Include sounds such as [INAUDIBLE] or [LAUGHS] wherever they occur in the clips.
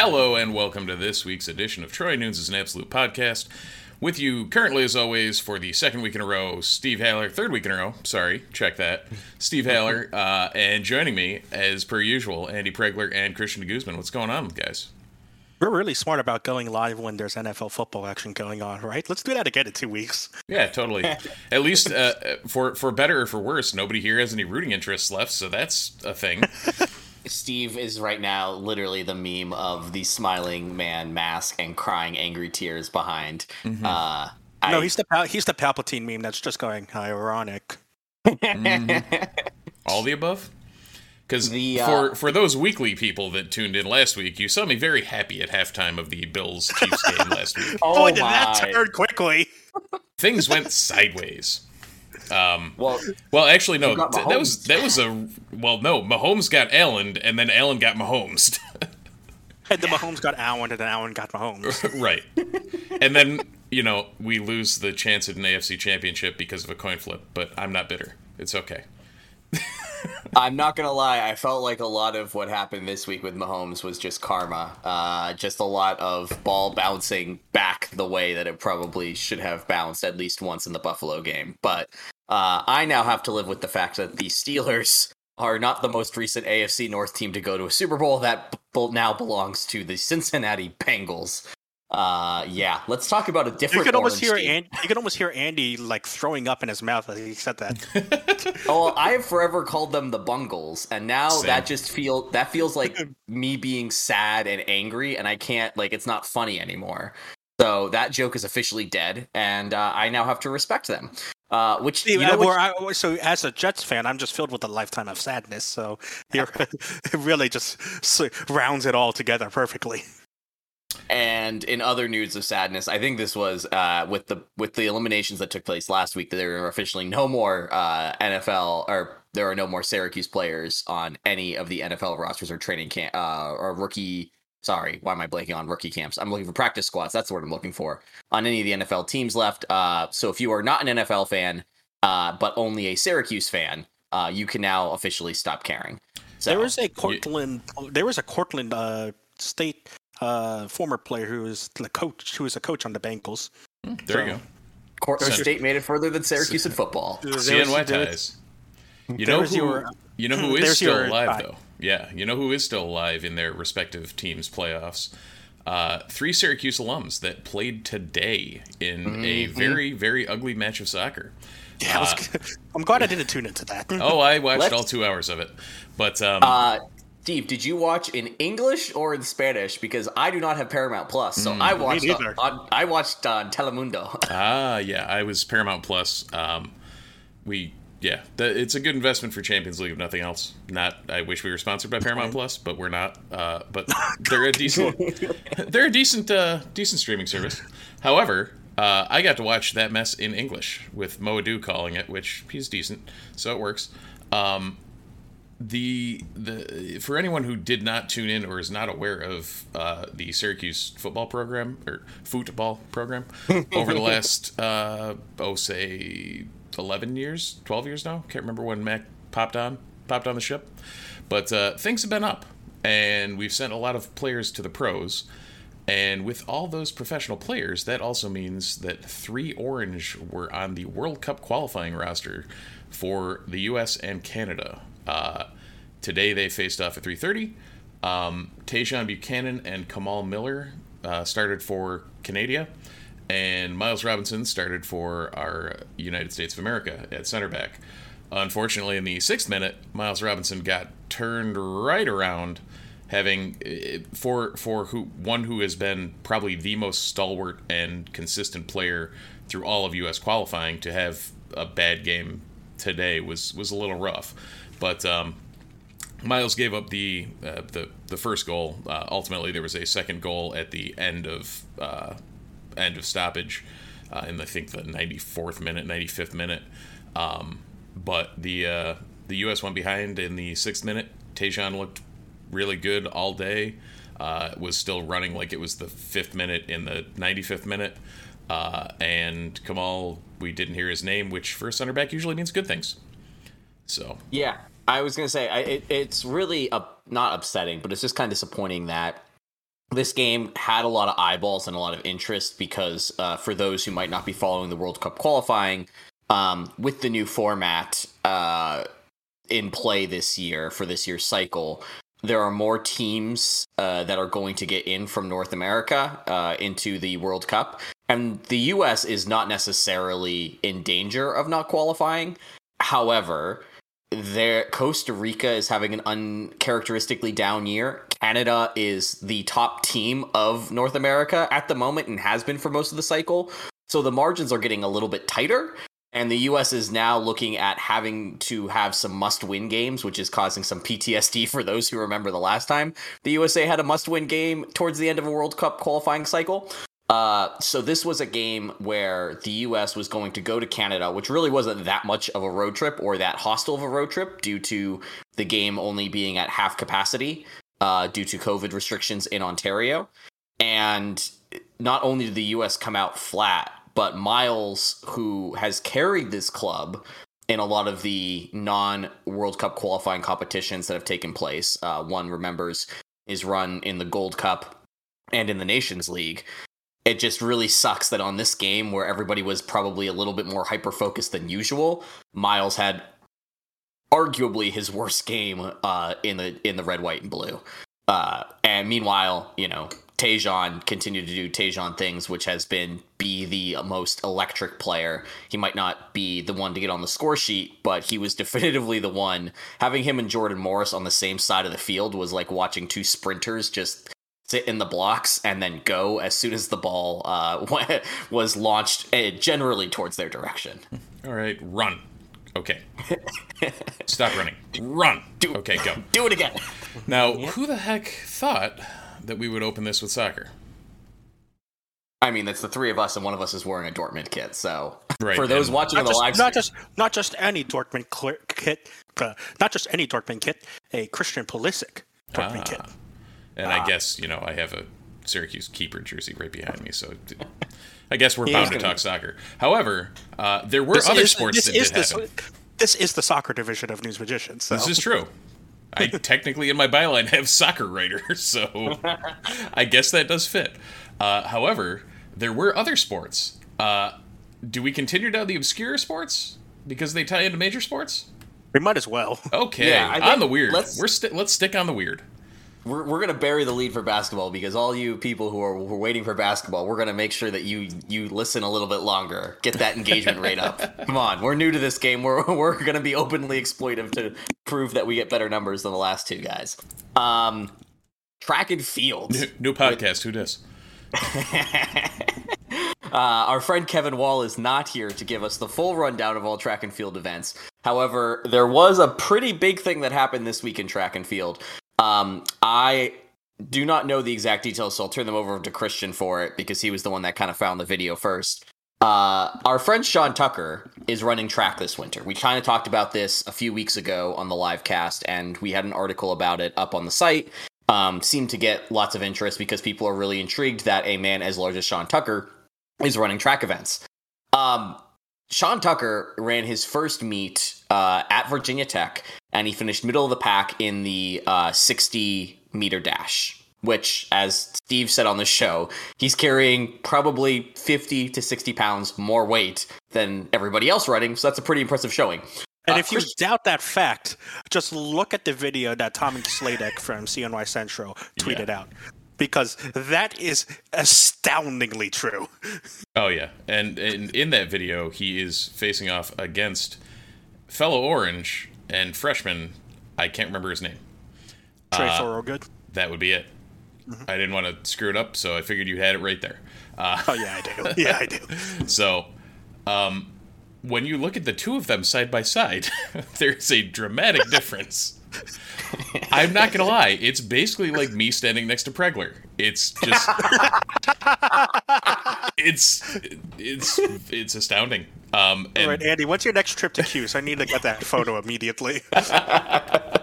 Hello and welcome to this week's edition of Troy Nunes is an Absolute Podcast. With you currently, as always, for the second week in a row, Steve Haller. Third week in a row, sorry, check that. Steve [LAUGHS] Haller, uh, and joining me, as per usual, Andy Pregler and Christian Guzman. What's going on, guys? We're really smart about going live when there's NFL football action going on, right? Let's do that again in two weeks. Yeah, totally. [LAUGHS] At least uh, for for better or for worse, nobody here has any rooting interests left, so that's a thing. [LAUGHS] Steve is right now literally the meme of the smiling man mask and crying angry tears behind. Mm-hmm. Uh, no, I- he's the Pal- he's the Palpatine meme that's just going ironic. All the above. Because The, uh, for for those weekly people that tuned in last week, you saw me very happy at halftime of the Bills Chiefs game last week. [LAUGHS] oh Boy, did that my. turn quickly. Things went sideways. Um, Well, well, actually, no. Th- that was that was a well, no. Mahomes got Allen, and then Allen got Mahomes. [LAUGHS] And the Mahomes got Allen, and then Allen got Mahomes. [LAUGHS] right. And then you know we lose the chance at an AFC championship because of a coin flip. But I'm not bitter. It's okay. [LAUGHS] I'm not gonna lie. I felt like a lot of what happened this week with Mahomes was just karma. Uh, just a lot of ball bouncing back the way that it probably should have bounced at least once in the Buffalo game. But uh, I now have to live with the fact that the Steelers are not the most recent AFC North team to go to a Super Bowl. That b- now belongs to the Cincinnati Bengals. Uh, yeah, let's talk about a different. You different. could almost hear team. An- you could almost hear Andy like throwing up in his mouth as he said that. [LAUGHS] Oh, well, I have forever called them the Bungles, and now Same. that just feel that feels like [LAUGHS] me being sad and angry, and I can't like it's not funny anymore. So that joke is officially dead, and uh, I now have to respect them. Uh, which you know, which- I- so as a Jets fan, I'm just filled with a lifetime of sadness. So [LAUGHS] it really just rounds it all together perfectly. And in other news of sadness, I think this was uh, with the with the eliminations that took place last week. There are officially no more uh, NFL or there are no more Syracuse players on any of the NFL rosters or training camp uh, or rookie. Sorry, why am I blanking on rookie camps? I'm looking for practice squads. That's the word I'm looking for on any of the NFL teams left. Uh, so if you are not an NFL fan, uh, but only a Syracuse fan, uh, you can now officially stop caring. So, There was a Cortland. There was a Cortland uh, State uh, former player who was the coach, who was a coach on the Bengals. There you go. Cortland So- State made it further than Syracuse in [LAUGHS] football. There was- CNY ties. You know who? your- you know who [CLEARS THROAT] is still your alive tie. though. Yeah, you know who is still alive in their respective teams' playoffs. Uh, three Syracuse alums that played today in a very very ugly match of soccer. Yeah, I was, [LAUGHS] I'm glad I didn't tune into that. Oh, I watched Let's- all two hours of it, but um, Uh, Steve, did you watch in English or in Spanish? Because I do not have Paramount Plus, so I watched on, neither. on I watched on Telemundo. [LAUGHS] Ah, yeah, I was Paramount Plus. Um, we, yeah, it's a good investment for Champions League if nothing else. Not, I wish we were sponsored by Paramount Plus, but we're not. Uh, but [LAUGHS] they're a decent, [LAUGHS] they're a decent, uh, decent streaming service. However, uh, I got to watch that mess in English with Mo Adu calling it, which he's decent, so it works. Um, the the for anyone who did not tune in or is not aware of uh, the Syracuse football program or football program [LAUGHS] over the last uh, oh say eleven years, twelve years now. Can't remember when Mac popped on popped on the ship, but uh, things have been up, and we've sent a lot of players to the pros. And with all those professional players, that also means that three Orange were on the World Cup qualifying roster for the U.S. and Canada. Uh, today they faced off at 3:30. Um, Buchanan and Kamal Miller uh, started for Canada, and Miles Robinson started for our United States of America at center back. Unfortunately, in the sixth minute, Miles Robinson got turned right around, having uh, for for who one who has been probably the most stalwart and consistent player through all of U.S. qualifying to have a bad game today was was a little rough, but um, Miles gave up the uh, the the first goal. Uh, ultimately, there was a second goal at the end of uh, end of stoppage, uh, in I think the 94th minute, 95th minute. Um, but the uh, the U.S. went behind in the sixth minute. Tajon looked really good all day. Uh, was still running like it was the fifth minute in the 95th minute. and Kamal, we didn't hear his name, which for a center back usually means good things. So yeah, I was gonna say I, it, it's really not upsetting, but it's just kind of disappointing that this game had a lot of eyeballs and a lot of interest because uh, for those who might not be following the World Cup qualifying, um, with the new format uh, in play this year for this year's cycle, there are more teams uh, that are going to get in from North America uh, into the World Cup, and the U.S. is not necessarily in danger of not qualifying. However, there Costa Rica is having an uncharacteristically down year. Canada is the top team of North America at the moment and has been for most of the cycle. So the margins are getting a little bit tighter. And the US is now looking at having to have some must win games, which is causing some PTSD [LAUGHS] for those who remember the last time the USA had a must win game towards the end of a World Cup qualifying cycle. Uh, so this was a game where the U.S. was going to go to Canada, which really wasn't that much of a road trip or that hostile of a road trip, due to the game only being at half capacity uh, due to COVID restrictions in Ontario. And not only did the U.S. come out flat, but Miles, who has carried this club in a lot of the non World Cup qualifying competitions that have taken place, uh, one remembers his run in the Gold Cup and in the Nations League it just really sucks that on this game where everybody was probably a little bit more hyper focused than usual, Miles had arguably his worst game uh, in the in the red, white, and blue. Uh, and meanwhile, you know, Tajon continued to do Tajon things, which has been be the most electric player. He might not be the one to get on the score sheet, but he was [LAUGHS] definitively the one. Having him and Jordan Morris on the same side of the field was like watching two sprinters just sit in the blocks and then go as soon as the ball uh, [LAUGHS] was launched uh, generally towards their direction. All right, run. Okay. Stop running. Run. Do, okay, go. Do it again. Now, who the heck thought that we would open this with soccer? I mean, that's the three of us, and one of us is wearing a Dortmund kit. So, right, for those watching on the just, live, not just not just any Dortmund cl- kit, uh, not just any Dortmund kit, a Christian Pulisic Dortmund ah. kit. And I guess, you know, I have a Syracuse keeper jersey right behind me, so I guess we're bound to talk soccer. However, uh, there were this other is, sports that is did the, happen. This is the soccer division of Nunes Magicians. So. This is true. I [LAUGHS] technically in my byline have soccer writer, so I guess that does fit. Uh, however, there were other sports. Uh, do we continue down the obscure sports because they tie into major sports? We might as well. Okay, Yeah, I on the weird. let's- We're sti- let's stick on the weird. We're, we're gonna bury the lead for basketball because all you people who are, who are waiting for basketball, we're gonna make sure that you you listen a little bit longer, get that engagement rate up. [LAUGHS] Come on, we're new to this game. We're [LAUGHS] we're gonna be openly exploitive to prove that we get better numbers than the last two guys. Um, track and field. New, new podcast. Who does? [LAUGHS] Uh, our friend Kevin Wall is not here to give us the full rundown of all track and field events. However, there was a pretty big thing that happened this week in track and field. Um, I do not know the exact details, so I'll turn them over to Christian for it because he was the one that kind of found the video first. Uh, our friend Sean Tucker is running track this winter. We kind of talked about this a few weeks ago on the live cast, and we had an article about it up on the site. Um, seemed to get lots of interest because people are really intrigued that a man as large as Sean Tucker is running track events. Um, Sean Tucker ran his first meet uh, at Virginia Tech, and he finished middle of the pack in the uh, 60 meter dash which, as Steve said on the show, he's carrying probably 50 to 60 pounds more weight than everybody else running. So that's a pretty impressive showing. And uh, if you doubt that fact, just look at the video that Tommy Sladek from CNY Central tweeted yeah. out. Because that is astoundingly true. [LAUGHS] Oh yeah, and, and in that video, he is facing off against fellow Orange and freshman. I can't remember his name. Trey uh, Thorogood. That would be it. Mm-hmm. I didn't want to screw it up, so I figured you had it right there. Uh, oh yeah, I do. [LAUGHS] Yeah, I do. so, um, when you look at the two of them side by side, [LAUGHS] there's a dramatic difference. [LAUGHS] I'm not gonna lie; it's basically like me standing next to Pregler. It's just, [LAUGHS] it's, it's, it's astounding. Um, and, All right, Andy, what's your next trip to Cuse? I need to get that photo immediately. [LAUGHS]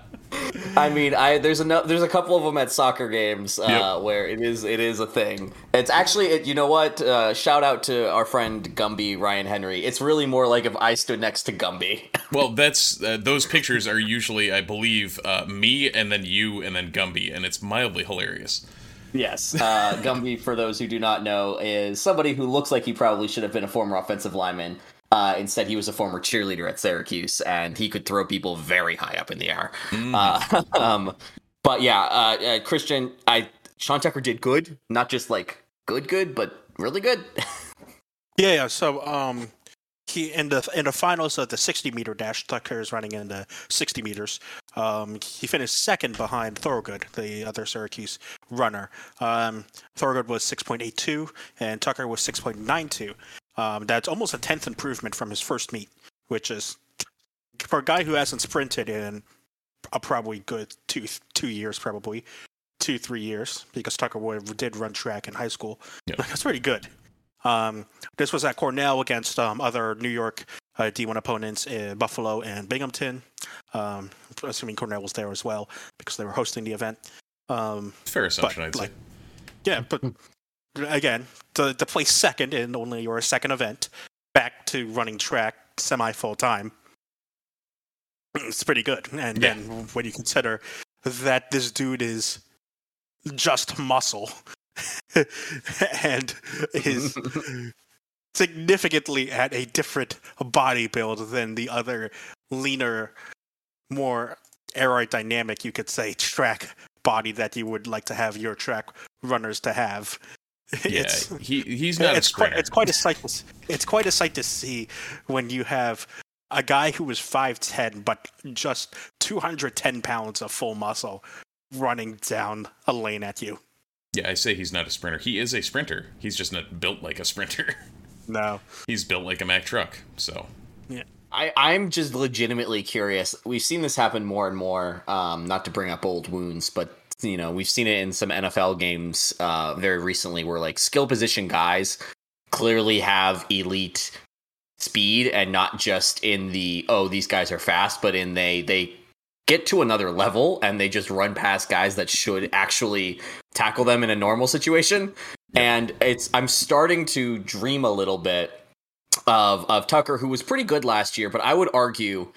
I mean, I there's a there's a couple of them at soccer games uh, yep. where it is it is a thing. It's actually it, you know what? Uh, shout out to our friend Gumby Ryan Henry. It's really more like if I stood next to Gumby. [LAUGHS] well, that's uh, those pictures are usually, I believe, uh, me and then you and then Gumby, and it's mildly hilarious. Yes, uh, Gumby, for those who do not know, is somebody who looks like he probably should have been a former offensive lineman. Uh, instead, he was a former cheerleader at Syracuse, and he could throw people very high up in the air. Mm. Uh, [LAUGHS] um, but yeah, uh, uh, Christian, I Sean Tucker did good, not just like good, good, but really good. [LAUGHS] yeah, yeah. So, um, he in the in the finals of the 60 meter dash, Tucker is running in the 60 meters. Um, he finished second behind Thorogood, the other Syracuse runner. Um, Thorogood was 6.82 and Tucker was 6.92. Um, that's almost a tenth improvement from his first meet, which is for a guy who hasn't sprinted in a probably good two two years, probably two three years, because Tucker did run track in high school. Yeah. That's pretty good. Um, this was at Cornell against um, other New York uh, D1 opponents in Buffalo and Binghamton. Um, assuming Cornell was there as well because they were hosting the event. Um, Fair assumption, I'd like, say. Yeah, but again, to, to place second in only your second event, back to running track semi full time, [CLEARS THROAT] it's pretty good. And yeah. then when you consider that this dude is just muscle [LAUGHS] and is [LAUGHS] significantly at a different body build than the other leaner, more aerodynamic, you could say, track body that you would like to have your track runners to have. Yeah, he he's not it's quite, it's quite a sight. To, it's quite a sight to see when you have a guy who was five ten but just two hundred ten pounds of full muscle running down a lane at you. Yeah, I say he's not a sprinter. He is a sprinter. He's just not built like a sprinter. [LAUGHS] No, he's built like a Mack truck. So yeah. I, I'm just legitimately curious. We've seen this happen more and more. Um, not to bring up old wounds, but you know we've seen it in some NFL games uh, very recently where like skill position guys clearly have elite speed and not just in the oh these guys are fast but in they they get to another level and they just run past guys that should actually tackle them in a normal situation. And it's i'm starting to dream a little bit of of Tucker who was pretty good last year but I would argue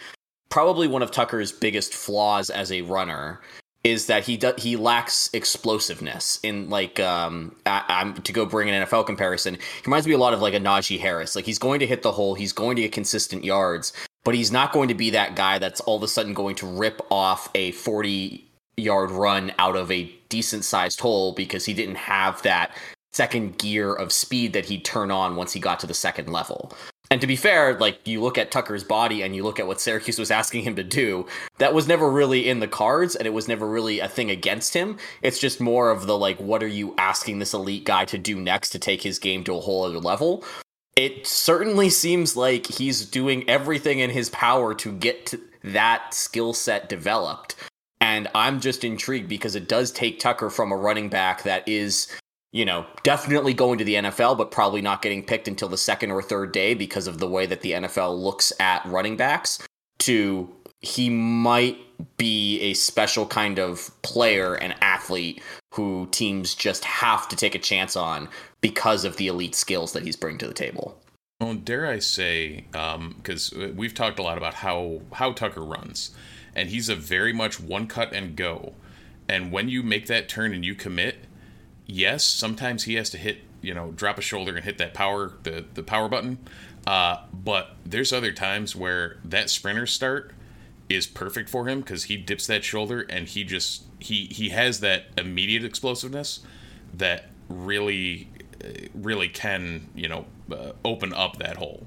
probably one of Tucker's biggest flaws as a runner is that he he lacks explosiveness in like um I, to go bring an NFL comparison. He reminds me a lot of like a Najee Harris. Like he's going to hit the hole, he's going to get consistent yards, but he's not going to be that guy that's all of a sudden going to rip off a 40 yard run out of a decent sized hole because he didn't have that second gear of speed that he'd turn on once he got to the second level. And to be fair, like you look at Tucker's body and you look at what Syracuse was asking him to do, that was never really in the cards and it was never really a thing against him. It's just more of the like, what are you asking this elite guy to do next to take his game to a whole other level? It certainly seems like he's doing everything in his power to get to that skill set developed. And I'm just intrigued because it does take Tucker from a running back that is you know, definitely going to the NFL, but probably not getting picked until the second or third day because of the way that the NFL looks at running backs, to he might be a special kind of player and athlete who teams just have to take a chance on because of the elite skills that he's bringing to the table. Well, dare I say, because um, we've talked a lot about how how Tucker runs, and he's a very much one cut and go. And when you make that turn and you commit, yes, sometimes he has to hit, you know, drop a shoulder and hit that power the the power button. Uh, but there's other times where that sprinter start is perfect for him because he dips that shoulder and he just he he has that immediate explosiveness that really really can you know uh, open up that hole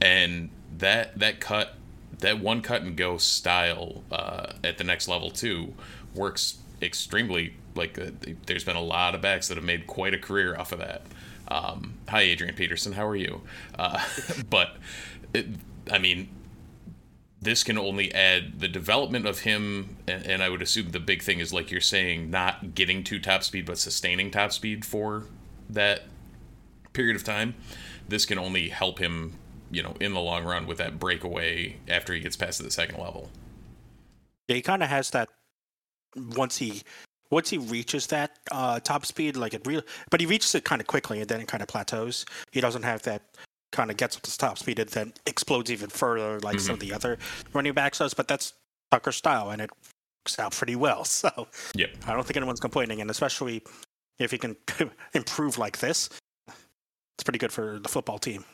and that that cut that one cut and go style uh, at the next level too works extremely like uh, there's been a lot of backs that have made quite a career off of that. Um, hi adrian peterson how are you? Uh, [LAUGHS] but it, i mean this can only add the development of him and, and, i would assume the big thing is like you're saying not getting to top speed but sustaining top speed for that period of time. This can only help him you know in the long run with that breakaway after he gets past the second level. Yeah he kind of has that once he once he reaches that uh, top speed like it really but he reaches it kind of quickly and then it kind of plateaus he doesn't have that kind of gets up to top speed and then explodes even further like mm-hmm. some of the other running backs does. But that's Tucker's style, and it works out pretty well. [LAUGHS] So yep. I don't think anyone's complaining, and especially if he can [LAUGHS] improve like this, it's pretty good for the football team.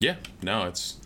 Yeah, no, it's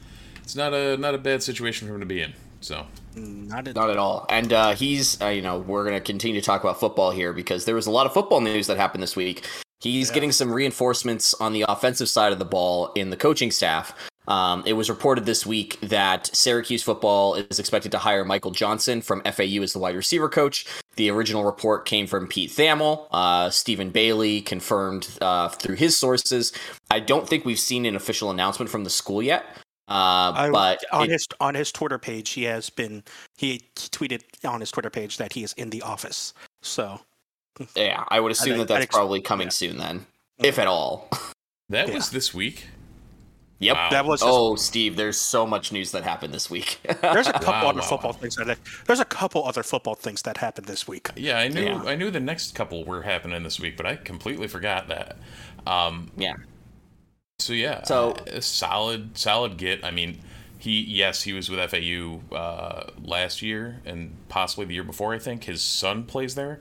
it's not a not a bad situation for him to be in. So not at, not at all. And uh, he's, uh, you know, we're going to continue to talk about football here because there was a lot of football news that happened this week. He's yeah. getting some reinforcements on the offensive side of the ball in the coaching staff. Um, it was reported this week that Syracuse football is expected to hire Michael Johnson from FAU as the wide receiver coach. The original report came from Pete Thamel. Uh, Stephen Bailey confirmed uh, through his sources. I don't think we've seen an official announcement from the school yet. Uh, but on it, his on his Twitter page, he has been he tweeted on his Twitter page that he is in the office. So yeah, I would assume that that's ex- probably coming yeah. soon then, if at all. [LAUGHS] That yeah. was this week. Yep, wow. that was. Just, oh, Steve, there's so much news that happened this week. [LAUGHS] there's a couple wow, other wow, football things that there's a couple other football things that happened this week. Yeah, I knew yeah. I knew the next couple were happening this week, but I completely forgot that. Um, yeah. So yeah, so uh, solid, solid get. I mean, he yes, he was with FAU uh, last year and possibly the year before. I think his son plays there.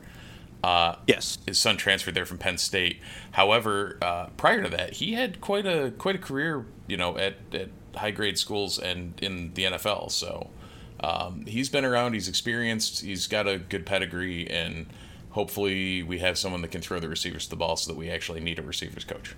Uh, yes, his son transferred there from Penn State. However, uh, prior to that, he had quite a quite a career, you know, at, at high grade schools and in the NFL. So um, he's been around. He's experienced. He's got a good pedigree, and hopefully, we have someone that can throw the receivers the ball, so that we actually need a receivers coach.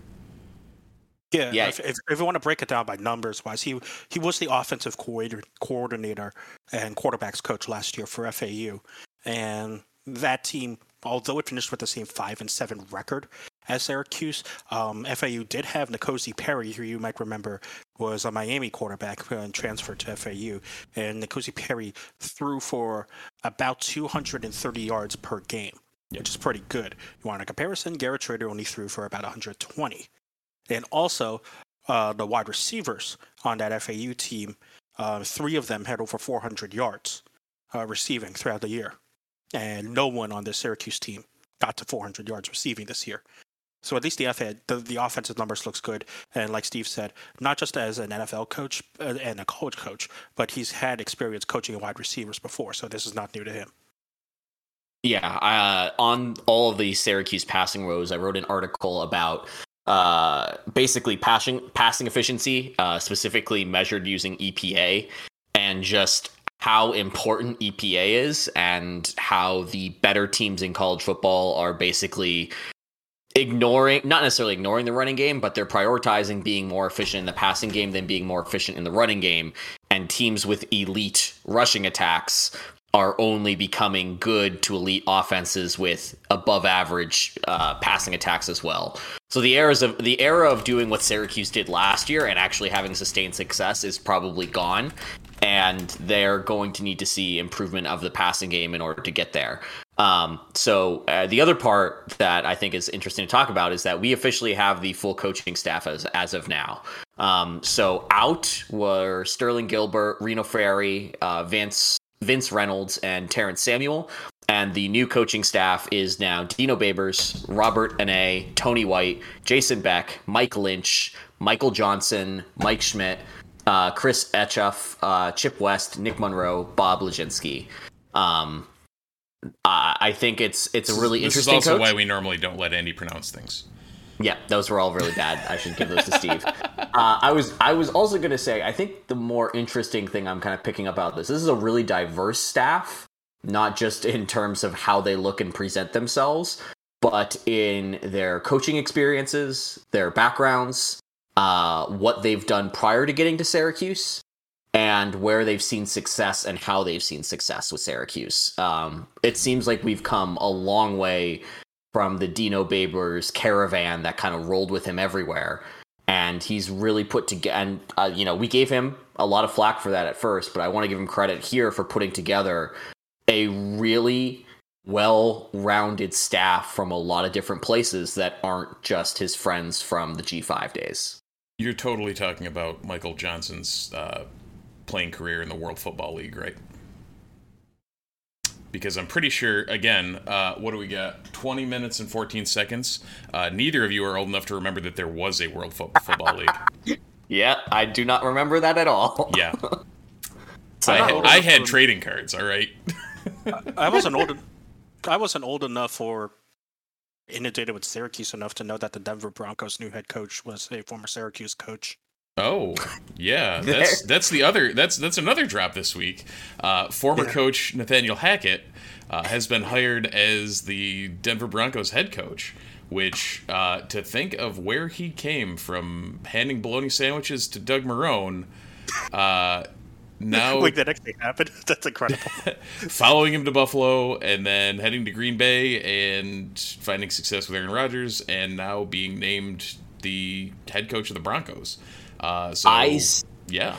Yeah, yeah. If, if, if, we want to break it down by numbers wise, he he was the offensive coordinator, coordinator and quarterbacks coach last year for FAU, and that team although it finished with the same five and seven record as Syracuse, um, FAU did have N'Kosi Perry, who you might remember was a Miami quarterback and transferred to FAU. And N'Kosi Perry threw for about 230 yards per game, yep. which is pretty good. You want a comparison? Garrett Shrader only threw for about 120. And also, uh, the wide receivers on that FAU team, uh, three of them had over 400 yards uh, receiving throughout the year and no one on the Syracuse team got to 400 yards receiving this year. So at least the, the, the offensive numbers looks good, and like Steve said, not just as an NFL coach uh, and a college coach, but he's had experience coaching wide receivers before, so this is not new to him. Yeah, uh, on all of the Syracuse passing rows, I wrote an article about uh, basically passing passing efficiency, uh, specifically measured using EPA, and just how important EPA is and how the better teams in college football are basically ignoring not necessarily ignoring the running game but they're prioritizing being more efficient in the passing game than being more efficient in the running game. And teams with elite rushing attacks are only becoming good to elite offenses with above average uh, passing attacks as well. So the eras of the era of doing what Syracuse did last year and actually having sustained success is probably gone, and they're going to need to see improvement of the passing game in order to get there. Um, so uh, the other part that I think is interesting to talk about is that we officially have the full coaching staff as as of now. Um, so out were Sterling Gilbert, Reno Frary, uh, Vince Vince Reynolds, and Terrence Samuel. And the new coaching staff is now Dino Babers, Robert Anae, Tony White, Jason Beck, Mike Lynch, Michael Johnson, Mike Schmidt, uh, Chris Etchuff, uh, Chip West, Nick Monroe, Bob Laginski. Um, I I think it's it's a really interesting. this is also coach. why we normally don't let Andy pronounce things. Yeah, those were all really bad. I should give those to Steve. Uh, I was I was also going to say I think the more interesting thing I'm kind of picking up about this this is a really diverse staff, not just in terms of how they look and present themselves, but in their coaching experiences, their backgrounds, uh, what they've done prior to getting to Syracuse, and where they've seen success and how they've seen success with Syracuse. Um, it seems like we've come a long way from the Dino Babers caravan that kind of rolled with him everywhere. And he's really put together, and uh, you know, we gave him a lot of flack for that at first, but I want to give him credit here for putting together a really well rounded staff from a lot of different places that aren't just his friends from the G5 days. You're totally talking about Michael Johnson's uh, playing career in the World Football League, right? Because I'm pretty sure, again, uh, what do we got? 20 minutes and 14 seconds. Uh, neither of you are old enough to remember that there was a World Fo- Football League. Yeah, I do not remember that at all. Yeah. [LAUGHS] So- I, old I had to- trading cards, all right? [LAUGHS] I wasn't old. en- I wasn't old enough or inundated with Syracuse enough to know that the Denver Broncos' new head coach was a former Syracuse coach. Oh, [LAUGHS] yeah. That's that's the other that's that's another drop this week. Uh, former Yeah. coach Nathaniel Hackett uh, has been hired as the Denver Broncos head coach. Which uh, to think of where he came from, handing bologna sandwiches to Doug Marrone, uh, [LAUGHS] now Wait, that actually happened? [LAUGHS] That's incredible. following him to Buffalo and then heading to Green Bay and finding success with Aaron Rodgers and now being named the head coach of the Broncos. Uh, so I yeah.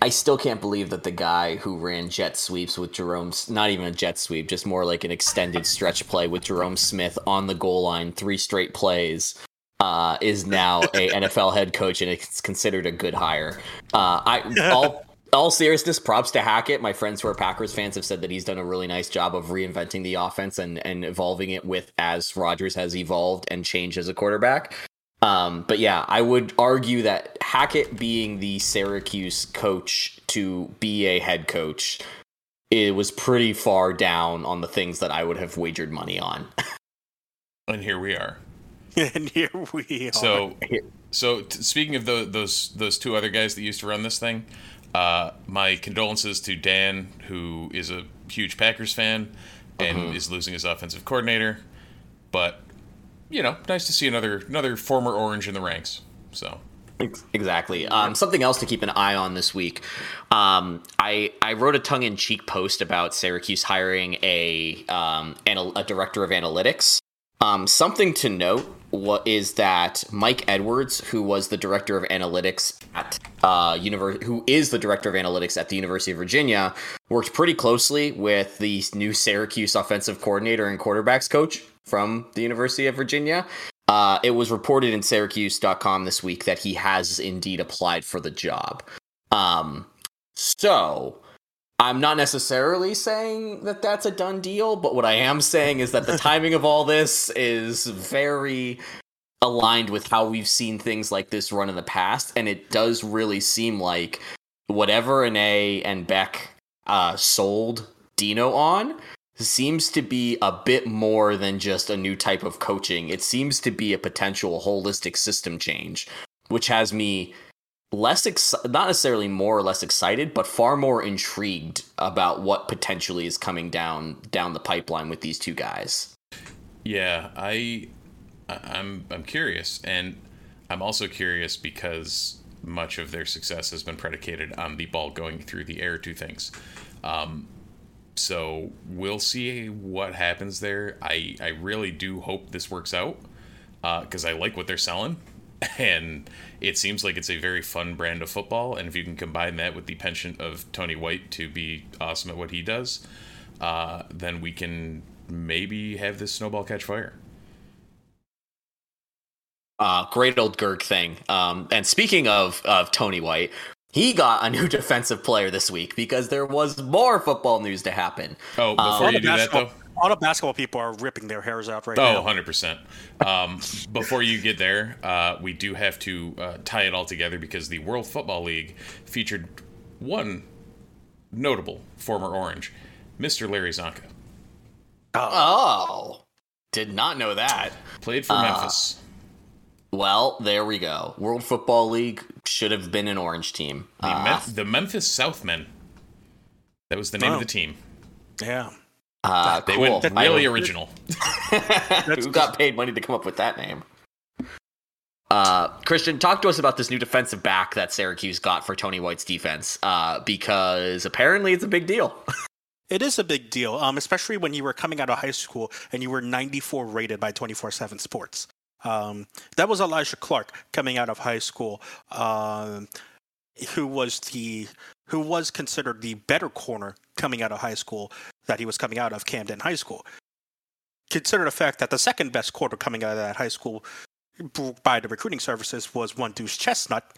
I still can't believe that the guy who ran jet sweeps with Jerome, not even a jet sweep, just more like an extended stretch play with Jerome Smith on the goal line, three straight plays, uh, is now a [LAUGHS] NFL head coach and it's considered a good hire. Uh, I [LAUGHS] all all seriousness, props to Hackett. My friends who are Packers fans have said that he's done a really nice job of reinventing the offense and and evolving it with as Rodgers has evolved and changed as a quarterback. Um, but yeah, I would argue that Hackett being the Syracuse coach to be a head coach, it was pretty far down on the things that I would have wagered money on. [LAUGHS] And here we are. and here we are. So, so t- speaking of tho- those those two other guys that used to run this thing, uh, my condolences to Dan, who is a huge Packers fan and is losing his offensive coordinator. But you know, nice to see another another former Orange in the ranks. So Exactly. Um, something else to keep an eye on this week. Um, I I wrote a tongue-in-cheek post about Syracuse hiring a um, anal- a director of analytics. Um, something to note what is that Mike Edwards, who was the director of analytics at uh, who is the director of analytics at the University of Virginia, worked pretty closely with the new Syracuse offensive coordinator and quarterbacks coach from the University of Virginia. Uh, it was reported in Syracuse.com this week that he has indeed applied for the job. Um, so I'm not necessarily saying that that's a done deal, but what I am saying is that the [LAUGHS] timing of all this is very aligned with how we've seen things like this run in the past, and it does really seem like whatever Anae and Beck uh, sold Dino on seems to be a bit more than just a new type of coaching. It seems to be a potential holistic system change, which has me less ex- not necessarily more or less excited, but far more intrigued about what potentially is coming down down the pipeline with these two guys. yeah, I I'm I'm curious, and I'm also curious because much of their success has been predicated on the ball going through the air to things. Um, so we'll see what happens there. I I really do hope this works out because I like what they're selling, [LAUGHS] and it seems like it's a very fun brand of football. And if you can combine that with the penchant of Tony White to be awesome at what he does, uh, then we can maybe have this snowball catch fire. Uh, great old Gerg thing. Um, and speaking of of Tony White, he got a new [LAUGHS] defensive player this week because there was more football news to happen. Oh, before All you do that basketball, though. all the basketball people are ripping their hairs out right Oh, now. 100%. Um, before you get there, uh, we do have to uh, tie it all together because the World Football League featured one notable former Orange, Mr. Larry Csonka. Oh, did not know that. Played for Memphis. Well, there we go. World Football League should have been an orange team. The, Uh, Mem- the Memphis Southmen. That was the name Oh. of the team. Yeah. uh, They cool. went I- really original. [LAUGHS] Who got paid money to come up with that name? Uh, Christian, talk to us about this new defensive back that Syracuse got for Tony White's defense, uh, because apparently it's a big deal. [LAUGHS] It is a big deal, um, especially when you were coming out of high school and you were 94 rated by 24 7 Sports. Um, that was Elijah Clark coming out of high school, um, who was the who was considered the better corner coming out of high school that he was coming out of Camden High School. Consider the fact that the second best corner coming out of that high school by the recruiting services was one Deuce Chestnut,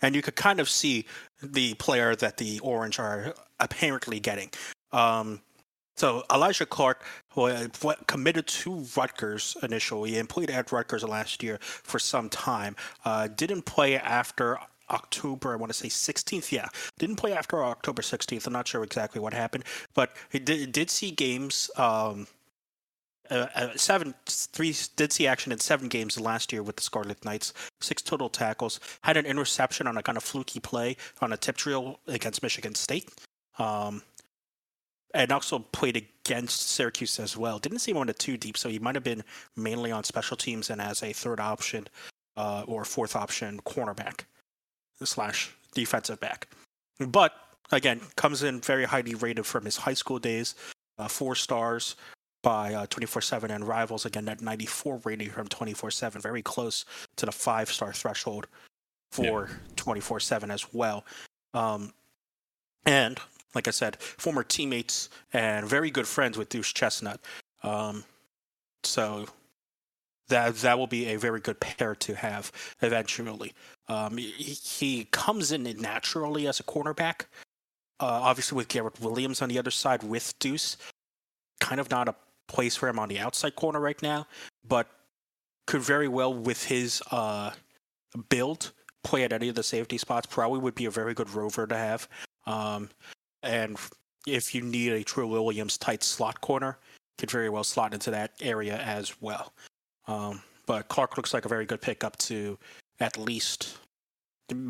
and you could kind of see the player that the Orange are apparently getting. Um, so Elijah Clark committed to Rutgers initially and played at Rutgers last year for some time. Uh, didn't play after October, I want to say 16th. Yeah, didn't play after October 16th. I'm not sure exactly what happened, but he did, did see games. Um, uh, uh, seven, three did see action in seven games last year with the Scarlet Knights. Six total tackles. Had an interception on a kind of fluky play on a tip drill against Michigan State. Um, and also played against Syracuse as well. Didn't see him on the two deep, so he might have been mainly on special teams and as a third option uh, or fourth option cornerback slash defensive back. But again, comes in very highly rated from his high school days, uh, four stars by uh, 24/7 and rivals. Again, that 94 rating from 24/7, very close to the five star threshold for 24/7 as well. Um, and like I said, former teammates and very good friends with Deuce Chestnut. Um, so that that will be a very good pair to have eventually. Um, he, he comes in naturally as a cornerback. Uh, obviously, with Garrett Williams on the other side with Deuce, kind of not a place for him on the outside corner right now, but could very well with his uh, build play at any of the safety spots. Probably would be a very good rover to have. Um, and if you need a Trill Williams tight slot corner, could very well slot into that area as well. Um, but Clark looks like a very good pickup to at least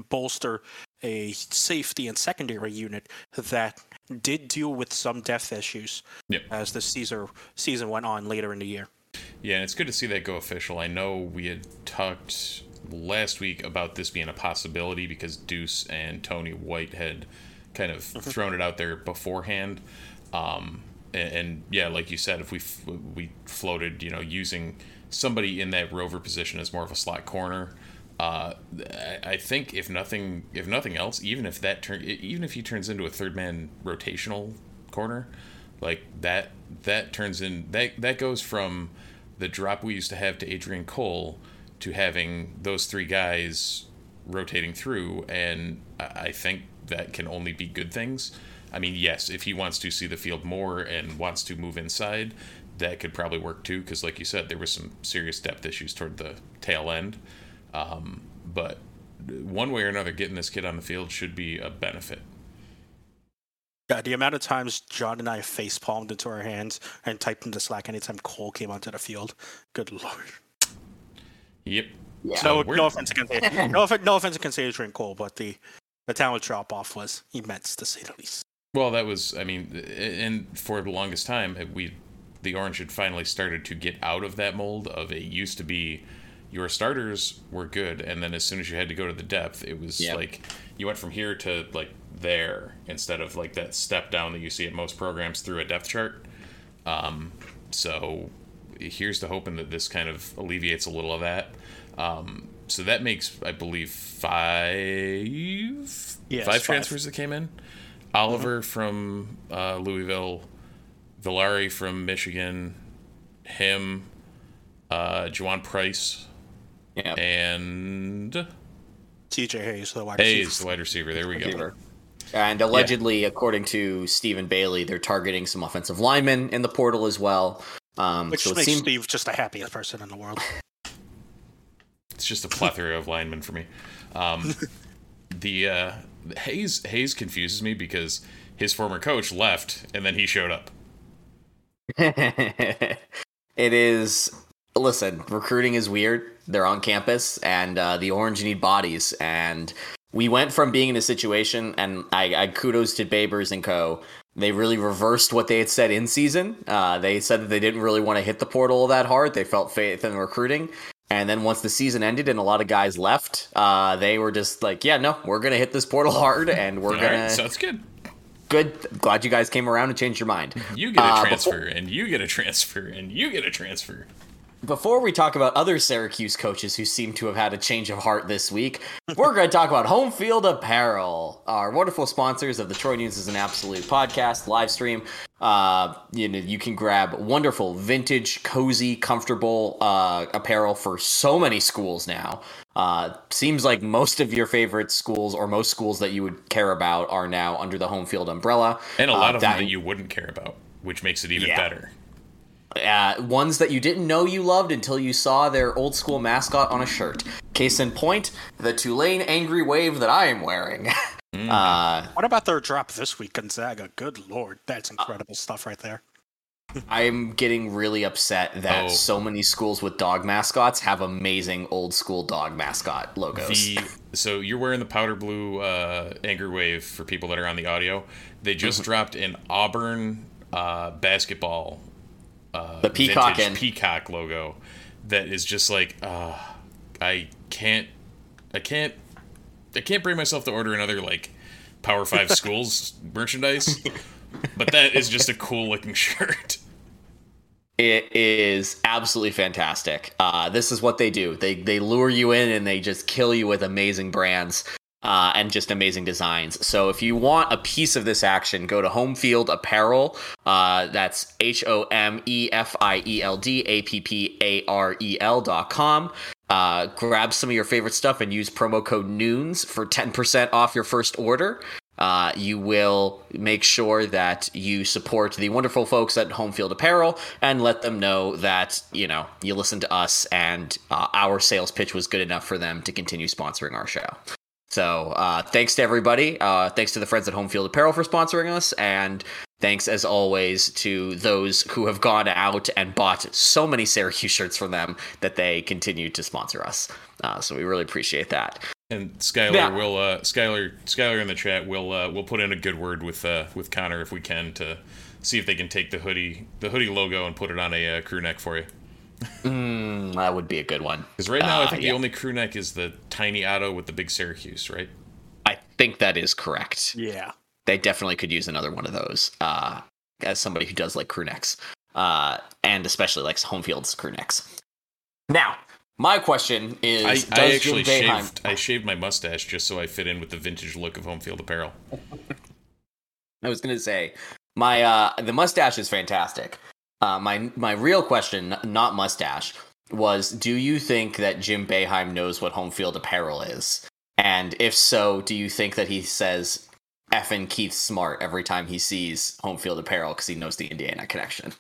bolster a safety and secondary unit that did deal with some depth issues Yep. as the season season went on later in the year. Yeah, and it's good to see that go official. I know we had talked last week about this being a possibility because Deuce and Tony White had kind of thrown it out there beforehand. Um, and, and yeah, like you said, if we f- we floated, you know, using somebody in that rover position as more of a slot corner, uh, I- think if nothing if nothing else, even if that turn even if he turns into a third man rotational corner, like that that turns in that that goes from the drop we used to have to Adrian Cole to having those three guys rotating through, and I think that can only be good things. I mean, yes, if he wants to see the field more and wants to move inside, that could probably work too. Because, like you said, there was some serious depth issues toward the tail end. Um, but one way or another, getting this kid on the field should be a benefit. Yeah, the amount of times John and I face palmed into our hands and typed into Slack anytime Cole came onto the field. Good lord. Yep. Yeah. So No, no offense against [LAUGHS] no, offen- no offense against Adrian Cole, but the the talent drop off was immense to say the least. Well, that was, I mean, and for the longest time, we, the Orange had finally started to get out of that mold of it used to be your starters were good, and then as soon as you had to go to the depth, it was Yep. like you went from here to like there instead of like that step down that you see at most programs through a depth chart. Um, so here's to hoping that this kind of alleviates a little of that. Um, so that makes, I believe, five Yes, five five. transfers that came in. Oliver from uh, Louisville, Villari from Michigan, him, uh, Juwan Price, Yeah. and TJ Hayes, the wide Hayes, receiver. the wide receiver. There we go. receiver. And allegedly, according to Stephen Bailey, they're targeting some offensive linemen in the portal as well. Um, Which so it makes seems Steve just the happiest person in the world. [LAUGHS] It's just a plethora of linemen for me. Um, [LAUGHS] the uh, Hayes Hayes confuses me because his former coach left and then he showed up. [LAUGHS] it is. Listen, recruiting is weird. They're on campus, and uh, the Orange need bodies. And we went from being in a situation, and I, I kudos to Babers and Co. They really reversed what they had said in season. Uh, they said that they didn't really want to hit the portal that hard. They felt faith in recruiting. And then once the season ended and a lot of guys left, uh, they were just like, "Yeah, no, we're gonna hit this portal [LAUGHS] hard, and we're All gonna." right, sounds good. Good. Glad you guys came around and changed your mind. You get a Uh, transfer, before- and you get a transfer, and you get a transfer. Before we talk about other Syracuse coaches who seem to have had a change of heart this week, we're going to talk about Home Field Apparel, our wonderful sponsors of the Troy Nunes is an Absolute podcast live stream. Uh, you know, you can grab wonderful, vintage, cozy, comfortable uh, apparel for so many schools now. Uh, seems like most of your favorite schools or most schools that you would care about are now under the Home Field umbrella. And a Uh, lot of them that you wouldn't care about, which makes it even Yeah. better. Uh, ones that you didn't know you loved until you saw their old school mascot on a shirt. Case in point, the Tulane Angry Wave that I am wearing. [LAUGHS] uh, What about their drop this week, Gonzaga? Good lord, that's incredible stuff right there. [LAUGHS] I'm getting really upset that Oh. so many schools with dog mascots have amazing old school dog mascot logos. The so you're wearing the powder blue uh, Angry Wave for people that are on the audio. They just Mm-hmm. dropped an Auburn uh, basketball uh, The peacock and- peacock logo that is just like uh, I can't I can't I can't bring myself to order another like Power Five [LAUGHS] schools merchandise, but that is just a cool looking [LAUGHS] shirt. It is absolutely fantastic. Uh, this is what they do. They they lure you in and they just kill you with amazing brands uh, and just amazing designs. So if you want a piece of this action, go to Home Field Apparel. Uh, that's H O M E F I E L D A P P A R E L dot com. Uh, grab some of your favorite stuff and use promo code Nunes for 10% off your first order. Uh, you will make sure that you support the wonderful folks at Home Field Apparel and let them know that you know you listen to us and uh, our sales pitch was good enough for them to continue sponsoring our show. So uh, thanks to everybody. Uh, thanks to the friends at Home Field Apparel for sponsoring us, and thanks as always to those who have gone out and bought so many Syracuse shirts from them that they continue to sponsor us. Uh, so we really appreciate that. And Skylar Yeah. will uh Skylar Skylar in the chat will uh will put in a good word with uh with Connor if we can to see if they can take the hoodie the hoodie logo and put it on a uh, crew neck for you. Mm, that would be a good one. Because right now I Uh, think yeah. the only crew neck is the tiny Otto with the big Syracuse, right? I think that is correct. Yeah. They definitely could use another one of those. Uh, as somebody who does like crew necks, uh, and especially likes home fields crew necks. Now, my question is: I, Does I actually Jim Boeheim- shaved I shaved my mustache just so I fit in with the vintage look of home field apparel. [LAUGHS] I was gonna say my uh the mustache is fantastic. Uh, my my real question, not mustache, was: Do you think that Jim Boeheim knows what home field apparel is? And if so, do you think that he says "effing Keith Smart" every time he sees home field apparel because he knows the Indiana connection?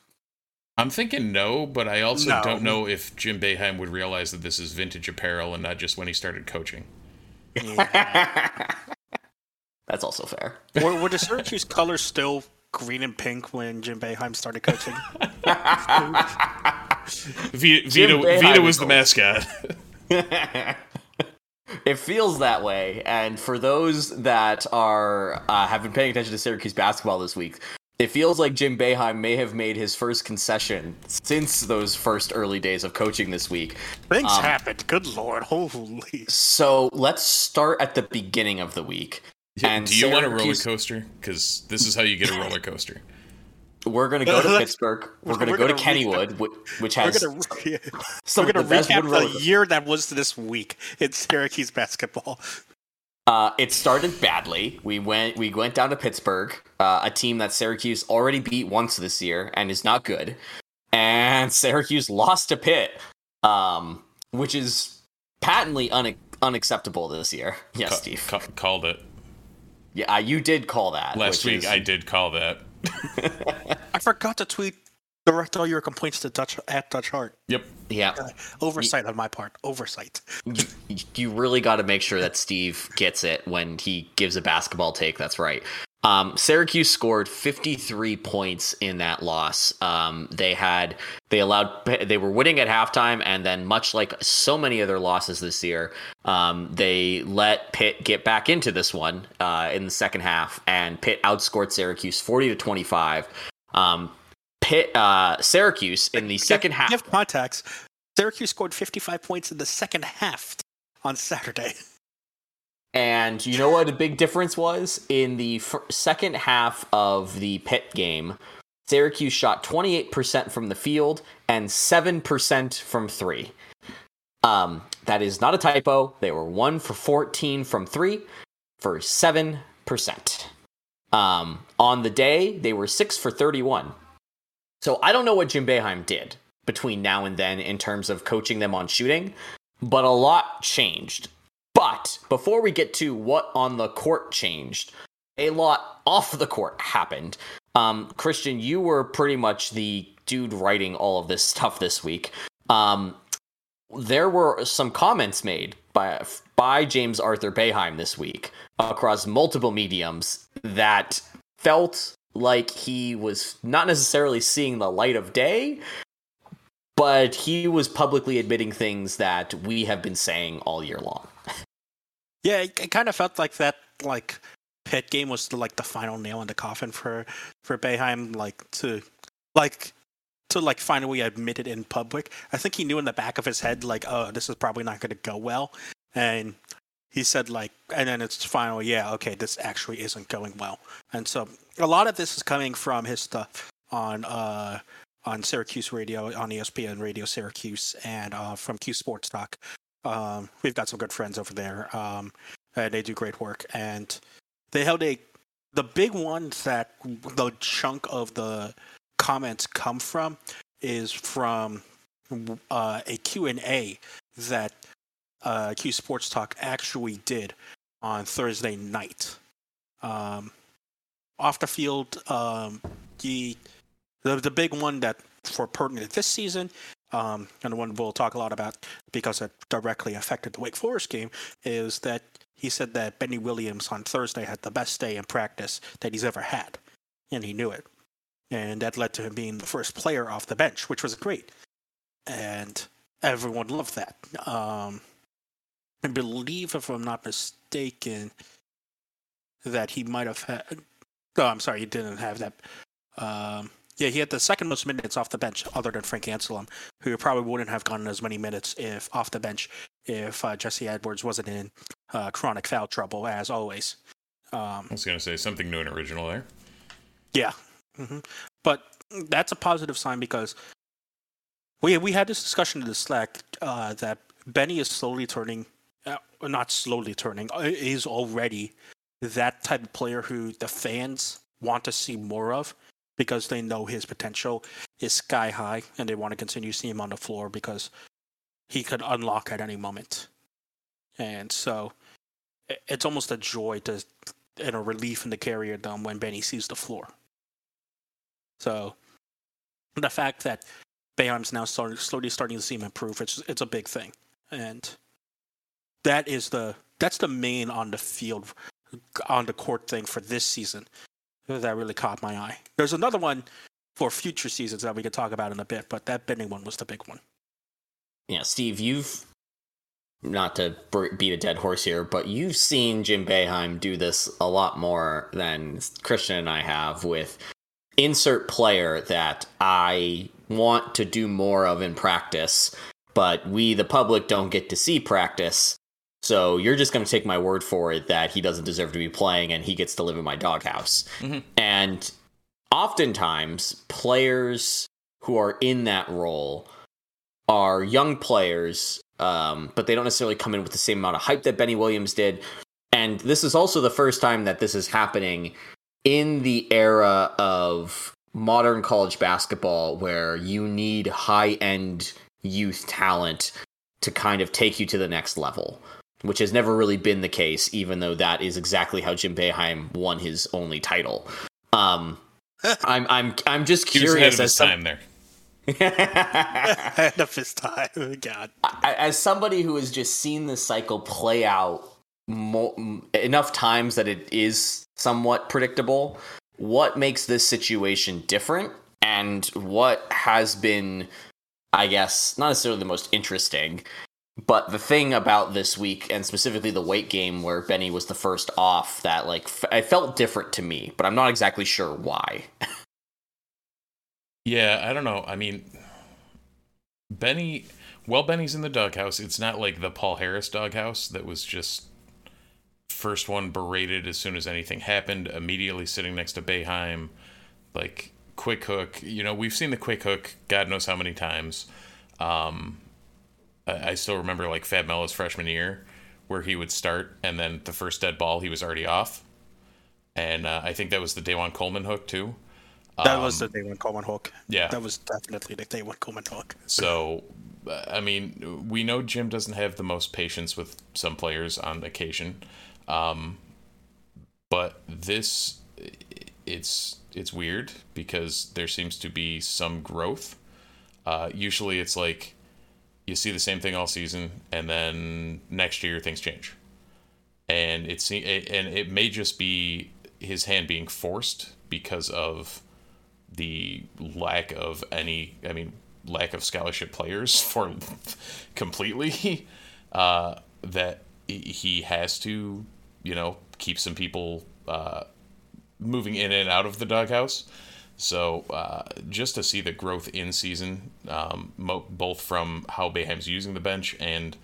I'm thinking no, but I also No. don't know if Jim Boeheim would realize that this is vintage apparel and not just when he started coaching. [LAUGHS] That's also fair. were, were the Syracuse colors still green and pink when Jim Boeheim started coaching? [LAUGHS] V- Vita, Vita was the mascot. [LAUGHS] [LAUGHS] it feels that way, and for those that are uh, have been paying attention to Syracuse basketball this week, it feels like Jim Boeheim may have made his first concession since those first early days of coaching this week. Things Um, happened. Good lord. Holy. So let's start at the beginning of the week. And Do you want a roller coaster? Because this is how you get a roller coaster. [LAUGHS] We're gonna go to [LAUGHS] Pittsburgh. We're gonna we're go to gonna Kennywood, whi- which We're has gonna, yeah. some [LAUGHS] we're gonna the recap the year that was this week in Syracuse basketball. Uh, it started badly. We went we went down to Pittsburgh, uh, a team that Syracuse already beat once this year and is not good. and Syracuse lost to Pitt, um, which is patently une- unacceptable this year. Yes, Ca- Steve. ca- called it Yeah, uh, you did call that last which week. is- I did call that. [LAUGHS] I forgot to tweet direct all your complaints to Dutch at Dutch Heart. Yep. Yeah, Oversight on my part. Oversight. you, you really got to make sure that Steve gets it when he gives a basketball take. That's right. Um, Syracuse scored 53 points in that loss. Um, they had they allowed they were winning at halftime, and then much like so many other losses this year, um, they let Pitt get back into this one uh, in the second half, and Pitt outscored Syracuse 40 to 25. Um, Pitt uh, Syracuse in the second half. Give context. Syracuse scored 55 points in the second half on Saturday. [LAUGHS] And you know what a big difference was? In the f- second half of the pit game, Syracuse shot 28% from the field and 7% from three. Um, that is not a typo. They were 1 for 14 from three for 7%. Um, on the day, they were 6 for 31. So I don't know what Jim Boeheim did between now and then in terms of coaching them on shooting, but a lot changed. But before we get to what on the court changed, a lot off the court happened. Um, Christian, you were pretty much the dude writing all of this [LAUGHS] stuff this week. Um, there were some comments made by by James Arthur Boeheim this week across multiple mediums that felt like he was not necessarily seeing the light of day, but he was publicly admitting things that we have been saying all year long. Yeah, it, it kind of felt like that. Like Pitt game was like the final nail in the coffin for for Boeheim. Like to like to like finally admit it in public. I think he knew in the back of his head like, oh, this is probably not going to go well, and he said like, and then it's finally, yeah, okay, this actually isn't going well. And so a lot of this is coming from his stuff on uh on Syracuse Radio, on ESPN Radio Syracuse, and uh, from Q Sports Talk. Um, we've got some good friends over there. Um, and they do great work, and they held a the big one that the chunk of the comments come from is from uh, a Q&A that uh, Q Sports Talk actually did on Thursday night. Um, off the field, um, the, the the big one that for pertinent this season, um, and one we'll talk a lot about because it directly affected the Wake Forest game, is that he said that Benny Williams on Thursday had the best day in practice that he's ever had, and he knew it, and that led to him being the first player off the bench, which was great, and everyone loved that. Um, I believe, if I'm not mistaken, that he might have had. Oh, I'm sorry, he didn't have that. Um, yeah, he had the second most minutes off the bench, other than Frank Anselem, who probably wouldn't have gotten as many minutes if off the bench if uh, Jesse Edwards wasn't in uh, chronic foul trouble, as always. Um, I was gonna say something new and original there. yeah, hmm but that's a positive sign because we we had this discussion in the Slack uh, that Benny is slowly turning, uh, not slowly turning, uh, is already that type of player who the fans want to see more of because they know his potential is sky high and they want to continue seeing him on the floor because he could unlock at any moment. And so it's almost a joy to and a relief in the carrier dome when Benny sees the floor. So the fact that Boeheim's now starting, slowly starting to see him improve, it's it's a big thing, and that is the that's the main on the field, on the court thing for this season that really caught my eye. There's another one for future seasons that we could talk about in a bit, but that bending one was the big one. Yeah, Steve, you've not to beat a dead horse here, but you've seen Jim Boeheim do this a lot more than Christian and I have with insert player that I want to do more of in practice, but we, the public, don't get to see practice. So you're just going to take my word for it that he doesn't deserve to be playing and he gets to live in my doghouse. Mhm. And oftentimes, players who are in that role are young players, um, but they don't necessarily come in with the same amount of hype that Benny Williams did. And this is also the first time that this is happening in the era of modern college basketball where you need high end youth talent to kind of take you to the next level, which has never really been the case, even though that is exactly how Jim Boeheim won his only title. Um, [LAUGHS] I'm I'm I'm just curious ahead of as his some- time there. [LAUGHS] Ahead of his time. God. I- as somebody who has just seen this cycle play out mo- enough times that it is somewhat predictable, what makes this situation different and what has been, I guess, not necessarily the most interesting, but the thing about this week and specifically the Wake game where Benny was the first off that like it felt different to me, but I'm not exactly sure why. [LAUGHS] Yeah, I don't know. I mean, Benny, well, Benny's in the doghouse. It's not like the Paul Harris doghouse that was just first one berated as soon as anything happened, immediately sitting next to Boeheim, like quick hook. You know, we've seen the quick hook, God knows how many times. Um, I, still remember like Fab Melo's freshman year, where he would start and then the first dead ball he was already off, and uh, I think that was the DaJuan Coleman hook too. That was the DaJuan Coleman hook. yeah. That was definitely the DaJuan Coleman hook. [LAUGHS] So, I mean, we know Jim doesn't have the most patience with some players on occasion, um, but this it's it's weird because there seems to be some growth. Uh, usually, it's like you see the same thing all season, and then next year things change, and it's and it may just be his hand being forced because of the lack of any i mean lack of scholarship players [LAUGHS] for completely [LAUGHS] uh that he has to you know keep some people uh moving in and out of the doghouse so uh, just to see the growth in season, um, mo- both from how Boeheim's using the bench and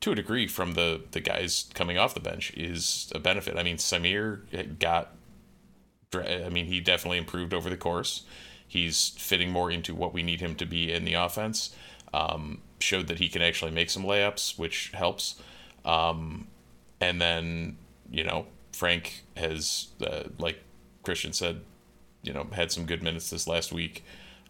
to a degree from the the guys coming off the bench, is a benefit. I mean, Symir got I mean, he definitely improved over the course. He's fitting more into what we need him to be in the offense. Um, showed that he can actually make some layups, which helps. Um, and then, you know, Frank has, uh, like Christian said, you know, had some good minutes this last week.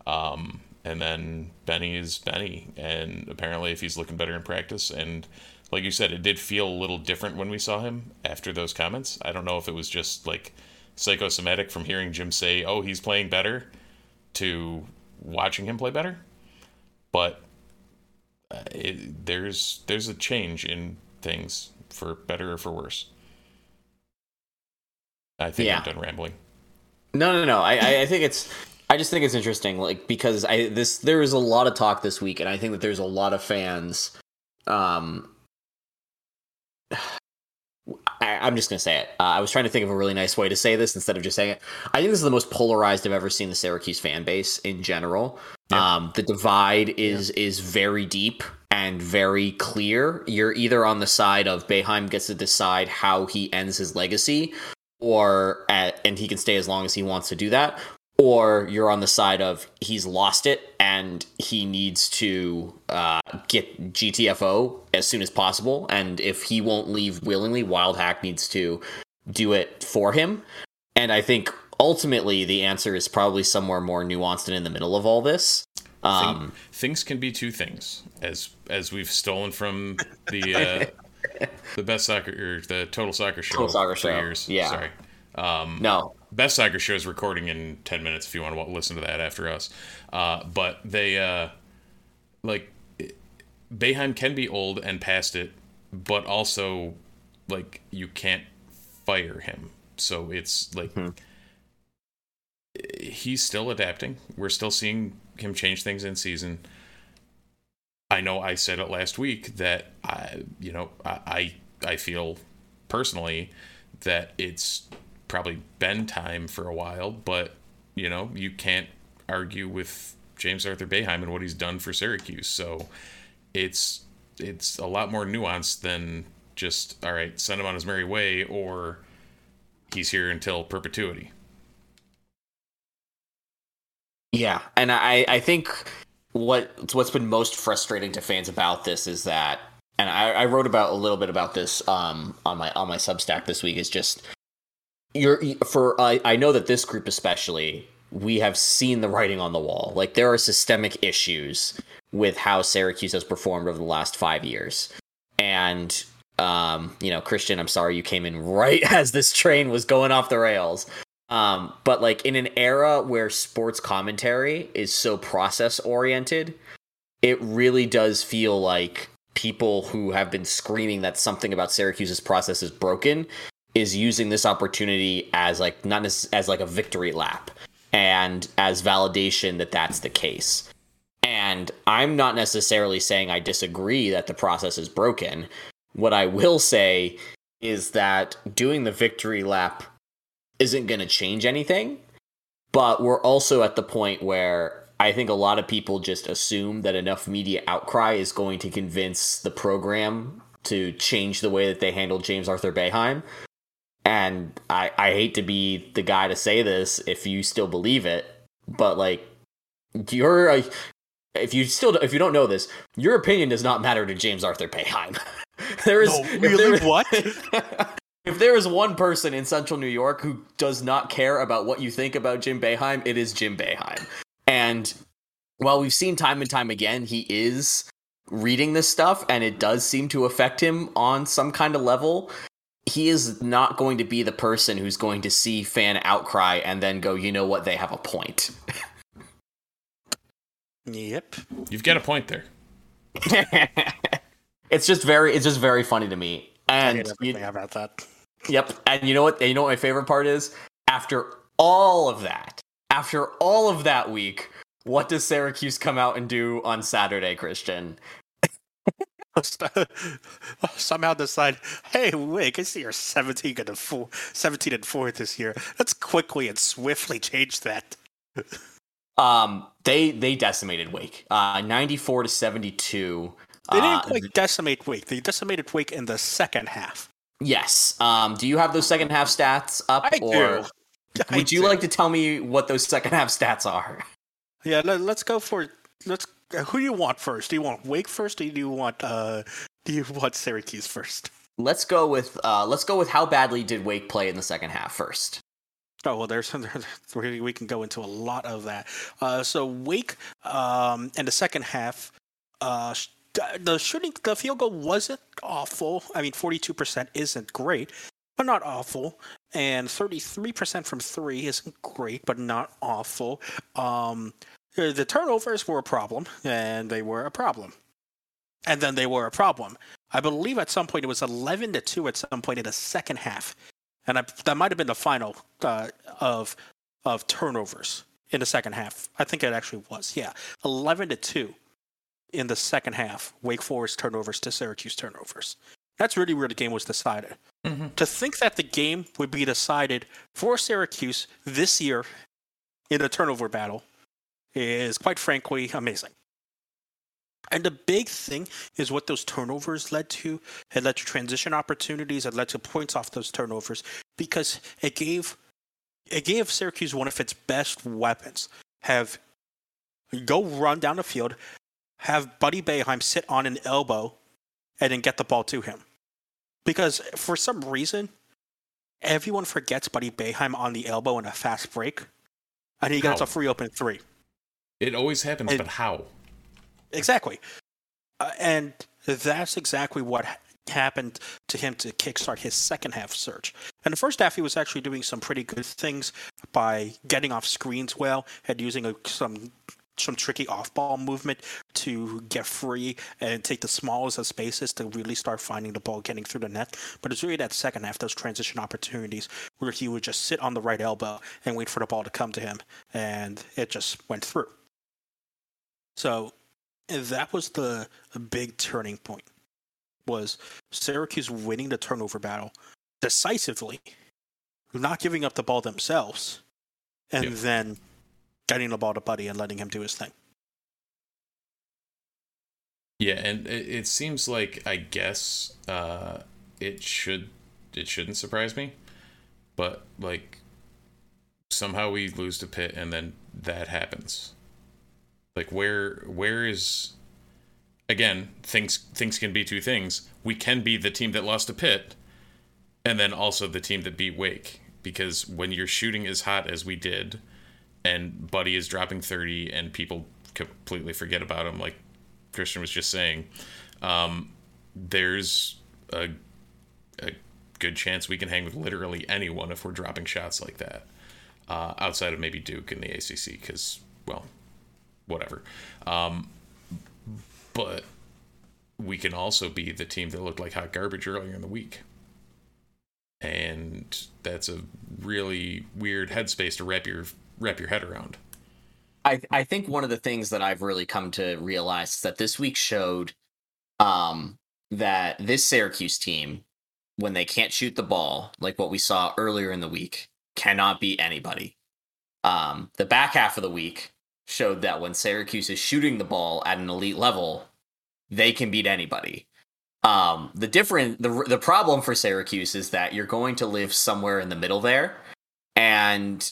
Um, and then Benny is Benny. And apparently, if he's looking better in practice, and like you said, it did feel a little different when we saw him after those comments. I don't know if it was just like psychosomatic from hearing Jim say, "Oh, he's playing better," to watching him play better. But uh, it, there's there's a change in things for better or for worse. I think Yeah. I'm done rambling. No, no, no. I, I, I think it's. I just think it's interesting, like because I this there is a lot of talk this week, and I think that there's a lot of fans. Um, I, I'm just gonna say it. Uh, I was trying to think of a really nice way to say this instead of just saying it. I think this is the most polarized I've ever seen the Syracuse fan base in general. Yeah. Um, the divide is is very deep and very clear. You're either on the side of Boeheim gets to decide how he ends his legacy, or at, and he can stay as long as he wants to do that, or you're on the side of he's lost it and he needs to uh, get GTFO as soon as possible. And if he won't leave willingly, Wildhack needs to do it for him. And I think ultimately the answer is probably somewhere more nuanced and in the middle of all this. Um, Thing- things can be two things, as as we've stolen from the [LAUGHS] uh, the best soccer or the total soccer show. Total Soccer Show, Years. yeah. Sorry. Um, no, Best Soccer Show is recording in 10 minutes if you want to listen to that after us. Uh, but they, uh, like, Boeheim can be old and past it, but also, like, you can't fire him. So it's like, he's still adapting. We're still seeing him change things in season. I know I said it last week that I, you know, I, I, feel personally that it's probably been time for a while, but you know, you can't argue with James Arthur Boeheim and what he's done for Syracuse. So it's it's a lot more nuanced than just all right, send him on his merry way or he's here until perpetuity. Yeah, and I I think what what's been most frustrating to fans about this is that, and I, I wrote about a little bit about this um on my on my Substack this week is just you're for I I know that this group especially we have seen the writing on the wall. Like there are systemic issues with how Syracuse has performed over the last five years. And um, you know, Christian, I'm sorry you came in right [LAUGHS] as this train was going off the rails. Um, but like in an era where sports commentary is so process oriented, it really does feel like people who have been screaming that something about Syracuse's process is broken is using this opportunity as like not as, as like a victory lap and as validation that that's the case. And I'm not necessarily saying I disagree that the process is broken. What I will say is that doing the victory lap isn't going to change anything. But we're also at the point where I think a lot of people just assume that enough media outcry is going to convince the program to change the way that they handle James Arthur Boeheim. And I, I hate to be the guy to say this if you still believe it, but like you're a, if you still if you don't know this, your opinion does not matter to James Arthur Boeheim. [LAUGHS] there is No, really? there- What? [LAUGHS] if there is one person in Central New York who does not care about what you think about Jim Boeheim, it is Jim Boeheim. And while we've seen time and time again, he is reading this stuff and it does seem to affect him on some kind of level. He is not going to be the person who's going to see fan outcry and then go, you know what, they have a point. Yep. You've got a point there. [LAUGHS] it's just very, it's just very funny to me. I And hate you, about that. Yep. And you know what? You know what my favorite part is? After all of that, after all of that week, what does Syracuse come out and do on Saturday, Christian? [LAUGHS] Somehow decide, hey, wait, I see you're 17 and four, 17 and four this year. Let's quickly and swiftly change that. [LAUGHS] Um, they they decimated Wake, uh, ninety four to seventy two. They didn't Uh, quite decimate Wake. They decimated Wake in the second half. Yes. Um, do you have those second half stats up, I or do. [LAUGHS] I would you do. like to tell me what those second half stats are? Yeah, let, us go for let's. Uh, who do you want first? Do you want Wake first, or do you want uh, do you want Syracuse first? Let's go with uh, let's go with how badly did Wake play in the second half first. Oh well, there's [LAUGHS] we we can go into a lot of that. Uh, so Wake um, in the second half, uh, the shooting, the field goal wasn't awful. I mean, 42% isn't great, but not awful. And 33% from three isn't great, but not awful. Um, the turnovers were a problem, and they were a problem. And then they were a problem. I believe at some point it was 11 to 2 at some point in the second half. And I, that might have been the final uh, of of turnovers in the second half. I think it actually was. Yeah, 11 to 2 in the second half. Wake Forest turnovers to Syracuse turnovers. That's really where the game was decided. Mm-hmm. To think that the game would be decided for Syracuse this year in a turnover battle is quite frankly amazing. And the big thing is what those turnovers led to. It led to transition opportunities. It led to points off those turnovers because it gave it gave Syracuse one of its best weapons. Have go run down the field, have Buddy Boeheim sit on an elbow, and then get the ball to him. Because for some reason, everyone forgets Buddy Boeheim on the elbow in a fast break, and he gets How? a free open three. It always happens, And- but how? Exactly. Uh, and that's exactly what happened to him to kickstart his second half surge. In the first half, he was actually doing some pretty good things by getting off screens well and using a, some some tricky off-ball movement to get free and take the smallest of spaces to really start finding the ball getting through the net. But it's really that second half, those transition opportunities where he would just sit on the right elbow and wait for the ball to come to him, and it just went through. So that was the, the big turning point was Syracuse winning the turnover battle decisively, not giving up the ball themselves, and Yeah. then getting the ball to Buddy and letting him do his thing. Yeah, and it, it seems like I guess uh, it should it shouldn't surprise me, but like somehow we lose to Pitt and then that happens. Like where where is again things things can be two things. We can be the team that lost to Pitt, and then also the team that beat Wake because when you're shooting as hot as we did, and Buddy is dropping 30 and people completely forget about him, like Christian was just saying, um, there's a, a good chance we can hang with literally anyone if we're dropping shots like that. Uh, outside of maybe Duke in the ACC, because well, whatever. Um, but we can also be the team that looked like hot garbage earlier in the week. And that's a really weird headspace to wrap your wrap your head around. I I think one of the things that I've really come to realize is that this week showed um that this Syracuse team when they can't shoot the ball like what we saw earlier in the week cannot beat anybody. Um the back half of the week showed that when Syracuse is shooting the ball at an elite level, they can beat anybody. Um, the different the the problem for Syracuse is that you're going to live somewhere in the middle there, and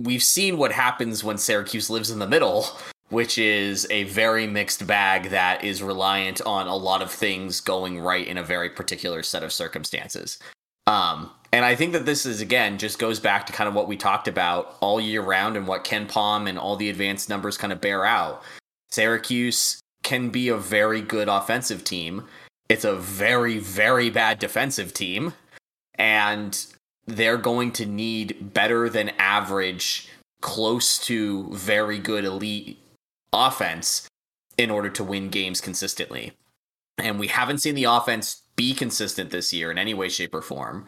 we've seen what happens when Syracuse lives in the middle, which is a very mixed bag that is reliant on a lot of things going right in a very particular set of circumstances. Um, and I think that this is again just goes back to kind of what we talked about all year round and what KenPom and all the advanced numbers kind of bear out. Syracuse can be a very good offensive team. It's a very, very bad defensive team. And they're going to need better than average, close to very good elite offense in order to win games consistently. And we haven't seen the offense be consistent this year in any way, shape, or form.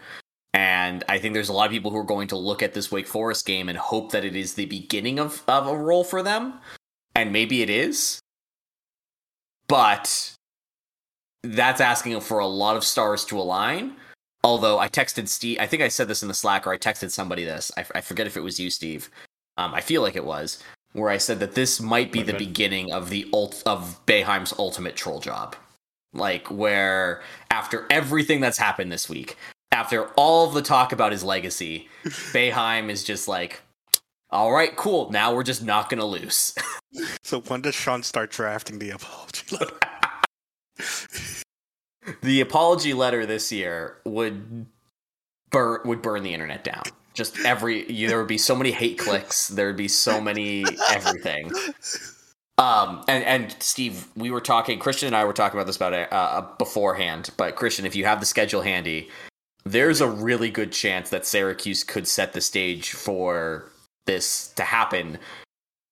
And I think there's a lot of people who are going to look at this Wake Forest game and hope that it is the beginning of, of a role for them. And maybe it is but that's asking for a lot of stars to align. Although I texted Steve, I think I said this in the Slack or I texted somebody this. I, I forget if it was you, Steve. Um, I feel like it was where I said that this might be okay. the beginning of the ult of Boeheim's ultimate troll job. Like where after everything that's happened this week, after all the talk about his legacy, [LAUGHS] Boeheim is just like, all right, cool. Now we're just not gonna lose. [LAUGHS] so when does Sean start drafting the apology letter? [LAUGHS] the apology letter this year would burn would burn the internet down. Just every you, there would be so many hate clicks. There would be so many everything. Um, and and Steve, we were talking. Christian and I were talking about this about uh, uh, beforehand. But Christian, if you have the schedule handy, there's a really good chance that Syracuse could set the stage for this to happen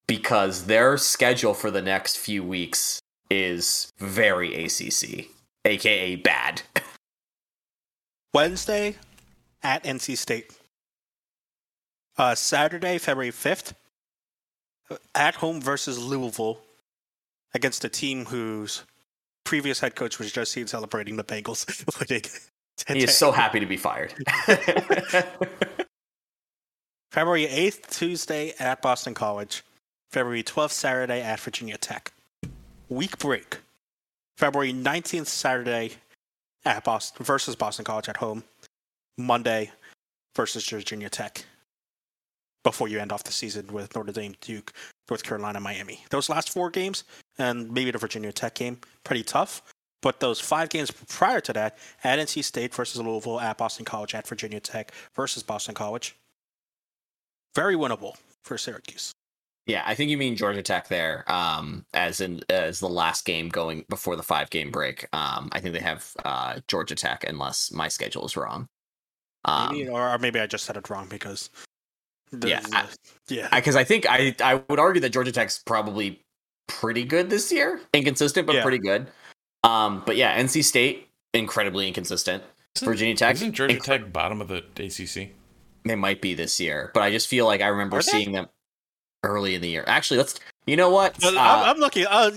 because their schedule for the next few weeks is very ACC, aka bad. [LAUGHS] Wednesday at NC State. Uh, Saturday, February 5th, at home versus Louisville against a team whose previous head coach was just seen celebrating the Bengals [LAUGHS] He is so happy to be fired. [LAUGHS] February 8th, Tuesday at Boston College. February 12th, Saturday at Virginia Tech. Week break. February 19th, Saturday at Boston versus Boston College at home. Monday versus Virginia Tech. Before you end off the season with Notre Dame, Duke, North Carolina, Miami. Those last four games and maybe the Virginia Tech game, pretty tough. But those five games prior to that, at NC State versus Louisville, at Boston College, at Virginia Tech versus Boston College, very winnable for Syracuse. Yeah, I think you mean Georgia Tech there, um, as in as the last game going before the five game break. Um, I think they have uh, Georgia Tech, unless my schedule is wrong. Um, maybe, or, maybe I just said it wrong because. Yeah, I, yeah. Because I, I, think I I would argue that Georgia Tech's probably pretty good this year, inconsistent but yeah. pretty good. Um, but yeah, NC State incredibly inconsistent. Isn't, Virginia Tech isn't Georgia inc- Tech bottom of the ACC? They might be this year, but I just feel like I remember seeing them early in the year. Actually, let's. You know what? Uh, I'm, looking. Uh,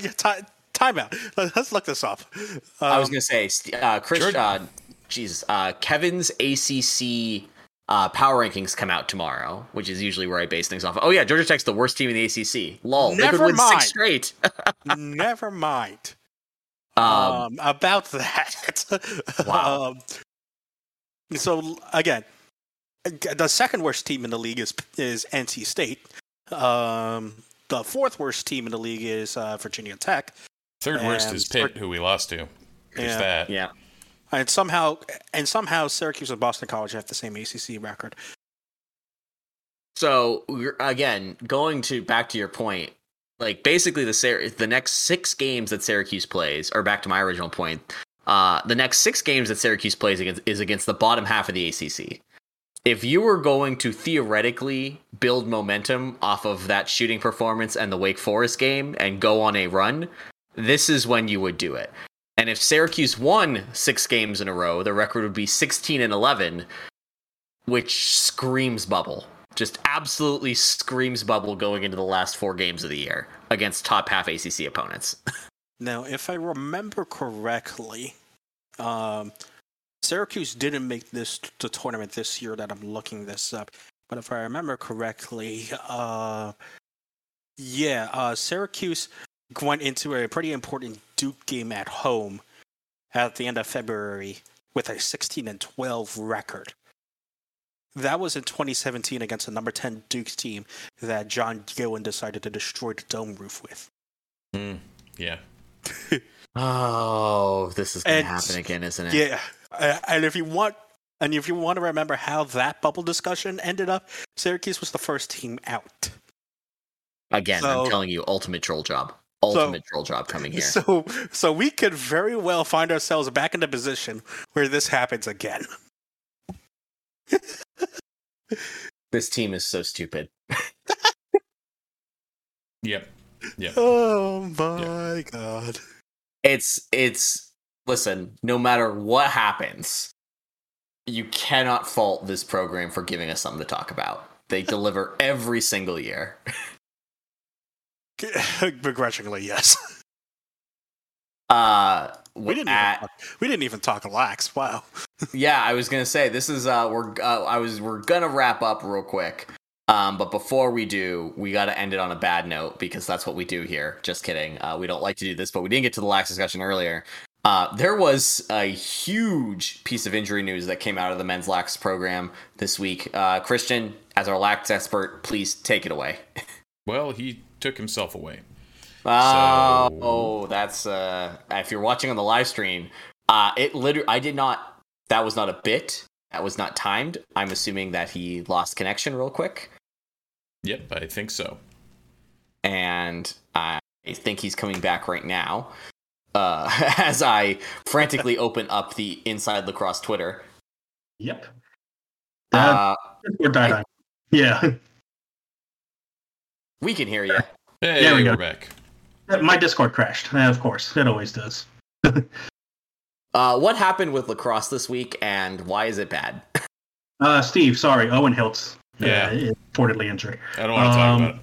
time, out. Let's look this up. Um, I was um, gonna say, uh, Chris. Uh, Jesus, uh, Kevin's ACC uh, power rankings come out tomorrow, which is usually where I base things off. Oh yeah, Georgia Tech's the worst team in the ACC. Lol, Never they could win mind. six straight. [LAUGHS] Never mind. Um, um, about that. [LAUGHS] Wow. um, so again, the second worst team in the league is is NC State. Um, the fourth worst team in the league is uh, Virginia Tech. Third worst is Pitt, who we lost to. There's yeah. that. Yeah. And somehow, and somehow, Syracuse and Boston College have the same ACC record. So again, going to back to your point, like basically the Syr- the next six games that Syracuse plays, or back to my original point, uh, the next six games that Syracuse plays against is against the bottom half of the ACC. If you were going to theoretically build momentum off of that shooting performance and the Wake Forest game and go on a run, this is when you would do it. And if Syracuse won six games in a row, the record would be 16 and 11, which screams bubble. Just absolutely screams bubble going into the last four games of the year against top half ACC opponents. [LAUGHS] Now, if I remember correctly, um, Syracuse didn't make this the tournament this year that I'm looking this up. But if I remember correctly, uh, yeah, uh, Syracuse went into a pretty important Duke game at home at the end of February with a 16 and 12 record. That was in 2017 against the number 10 Duke team that John Gillon decided to destroy the dome roof with. Mm, yeah. [LAUGHS] Oh, this is going to happen again, isn't it? Yeah, Uh, and if you want, and if you want to remember how that bubble discussion ended up, Syracuse was the first team out. Again, So- I'm telling you, ultimate troll job. Ultimate troll job coming here. [LAUGHS] So, so we could very well find ourselves back in the position where this happens again. [LAUGHS] this team is so stupid. Yep. Yep. Oh my god! It's it's listen, no matter what happens, you cannot fault this program for giving us something to talk about. They [LAUGHS] deliver every single year. [LAUGHS] Begrudgingly, yes. Uh We didn't. at- even talk, we didn't even talk lax. Wow. [LAUGHS] yeah, I was gonna say this is uh we're uh, I was we're gonna wrap up real quick. Um, but before we do, we got to end it on a bad note because that's what we do here. Just kidding. Uh, we don't like to do this, but we didn't get to the lax discussion earlier. Uh, there was a huge piece of injury news that came out of the men's lax program this week. Uh, Christian, as our lax expert, please take it away. Well, he took himself away. Oh, So- oh, that's uh if you're watching on the live stream, uh it literally I did not that was not a bit. That was not timed. I'm assuming that he lost connection real quick Yep, I think so. and I think he's coming back right now. Uh [LAUGHS] as I frantically open up the Inside Lacrosse Twitter. Yep. Uh, Uh Discord died on. Yeah. we can hear you. Hey, There we we go. back. My Discord crashed. Uh, Of course. It always does. [LAUGHS] Uh what happened with lacrosse this week and why is it bad? [LAUGHS] Uh, Steve, sorry. Owen Hiltz. Yeah. Uh, reportedly injured. I don't want to talk Um, about it.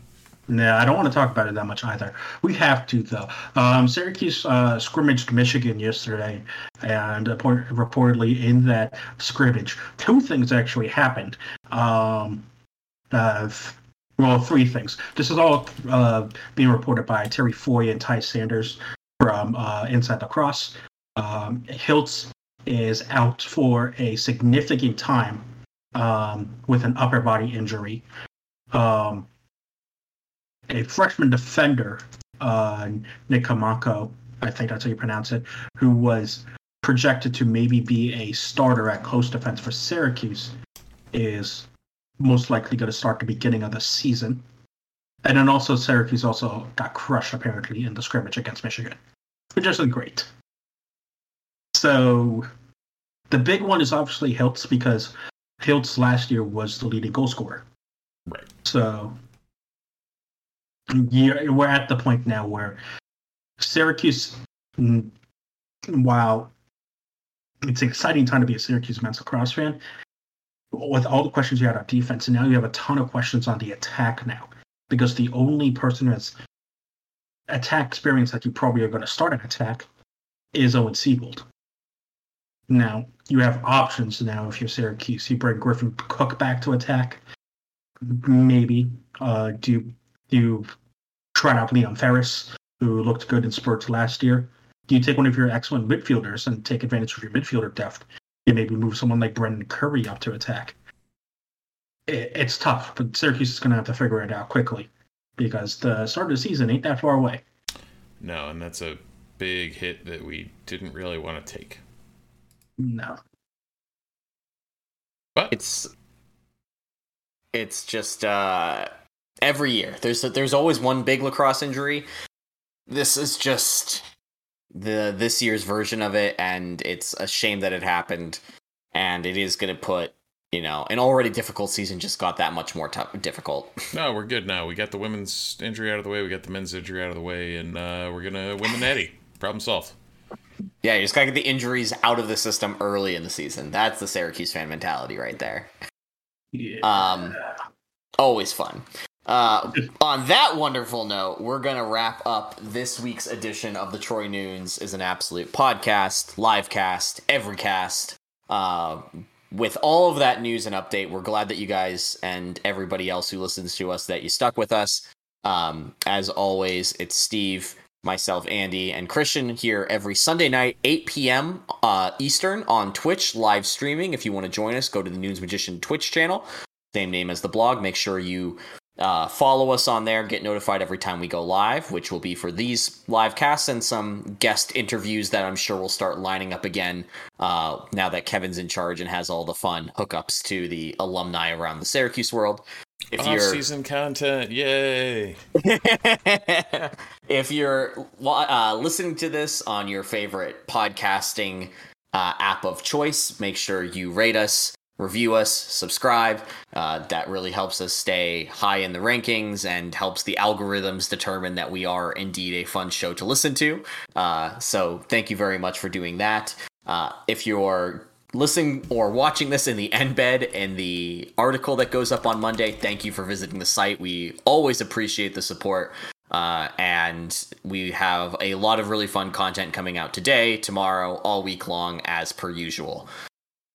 No, I don't want to talk about it that much either. We have to, though. Um, Syracuse uh, scrimmaged Michigan yesterday, and report- reportedly in that scrimmage, two things actually happened. Um, uh, well, three things. This is all uh, being reported by Terry Foy and Ty Sanders from uh, Inside Lacrosse. Um, Hiltz is out for a significant time um, with an upper body injury. Um, a freshman defender, uh, Nick Kamako, I think that's how you pronounce it, who was projected to maybe be a starter at close defense for Syracuse, is most likely going to start the beginning of the season. And then also Syracuse also got crushed apparently in the scrimmage against Michigan, which isn't great. So the big one is obviously Hiltz because Hiltz last year was the leading goal scorer. Right. So yeah, we're at the point now where Syracuse, mm, while it's an exciting time to be a Syracuse men's lacrosse fan, with all the questions you had on defense, and now you have a ton of questions on the attack now, because the only person who has attack experience that you probably are going to start an attack is Owen Seebold. Now you have options now if you're Syracuse. You bring Griffin Cook back to attack, maybe. Uh, do you, you try out Leon Ferris, who looked good in spurts last year? Do you take one of your excellent midfielders and take advantage of your midfielder depth? You maybe move someone like Brendan Curry up to attack. It, it's tough, but Syracuse is going to have to figure it out quickly because the start of the season ain't that far away. No, and that's a big hit that we didn't really want to take. No. But It's It's just uh, every year there's there's always one big lacrosse injury. This is just the this year's version of it, and it's a shame that it happened. And it is going to put you know an already difficult season just got that much more tough, difficult. [LAUGHS] No, we're good now. We got the women's injury out of the way. We got the men's injury out of the way, and uh, we're gonna win the Natty. Problem solved. Yeah, you just gotta get the injuries out of the system early in the season. That's the Syracuse fan mentality right there. Yeah. Um, always fun. Uh, on that wonderful note, we're gonna wrap up this week's edition of the Troy Nunes is an absolute podcast, live cast, every cast. Uh, with all of that news and update, we're glad that you guys and everybody else who listens to us that you stuck with us. Um, as always, it's Steve, myself, Andy, and Christian here every Sunday night, 8 p.m. Uh, Eastern on Twitch, live streaming. If you want to join us, go to the Nunes Magician Twitch channel, same name as the blog. Make sure you uh, follow us on there, get notified every time we go live, which will be for these live casts and some guest interviews that I'm sure will start lining up again uh, now that Kevin's in charge and has all the fun hookups to the alumni around the Syracuse world. If you're Off-season content, yay! [LAUGHS] if you're uh, listening to this on your favorite podcasting uh, app of choice, make sure you rate us, review us, subscribe. Uh, that really helps us stay high in the rankings and helps the algorithms determine that we are indeed a fun show to listen to. Uh, so thank you very much for doing that. Uh, if you're listening or watching this in the embed in the article that goes up on Monday, thank you for visiting the site. We always appreciate the support. Uh, and we have a lot of really fun content coming out today, tomorrow, all week long, as per usual.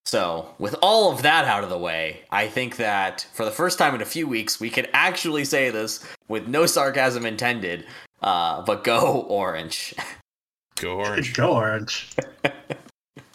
So, with all of that out of the way, I think that for the first time in a few weeks, we can actually say this with no sarcasm intended, uh, but go [LAUGHS] orange. Go orange. Go orange. [LAUGHS]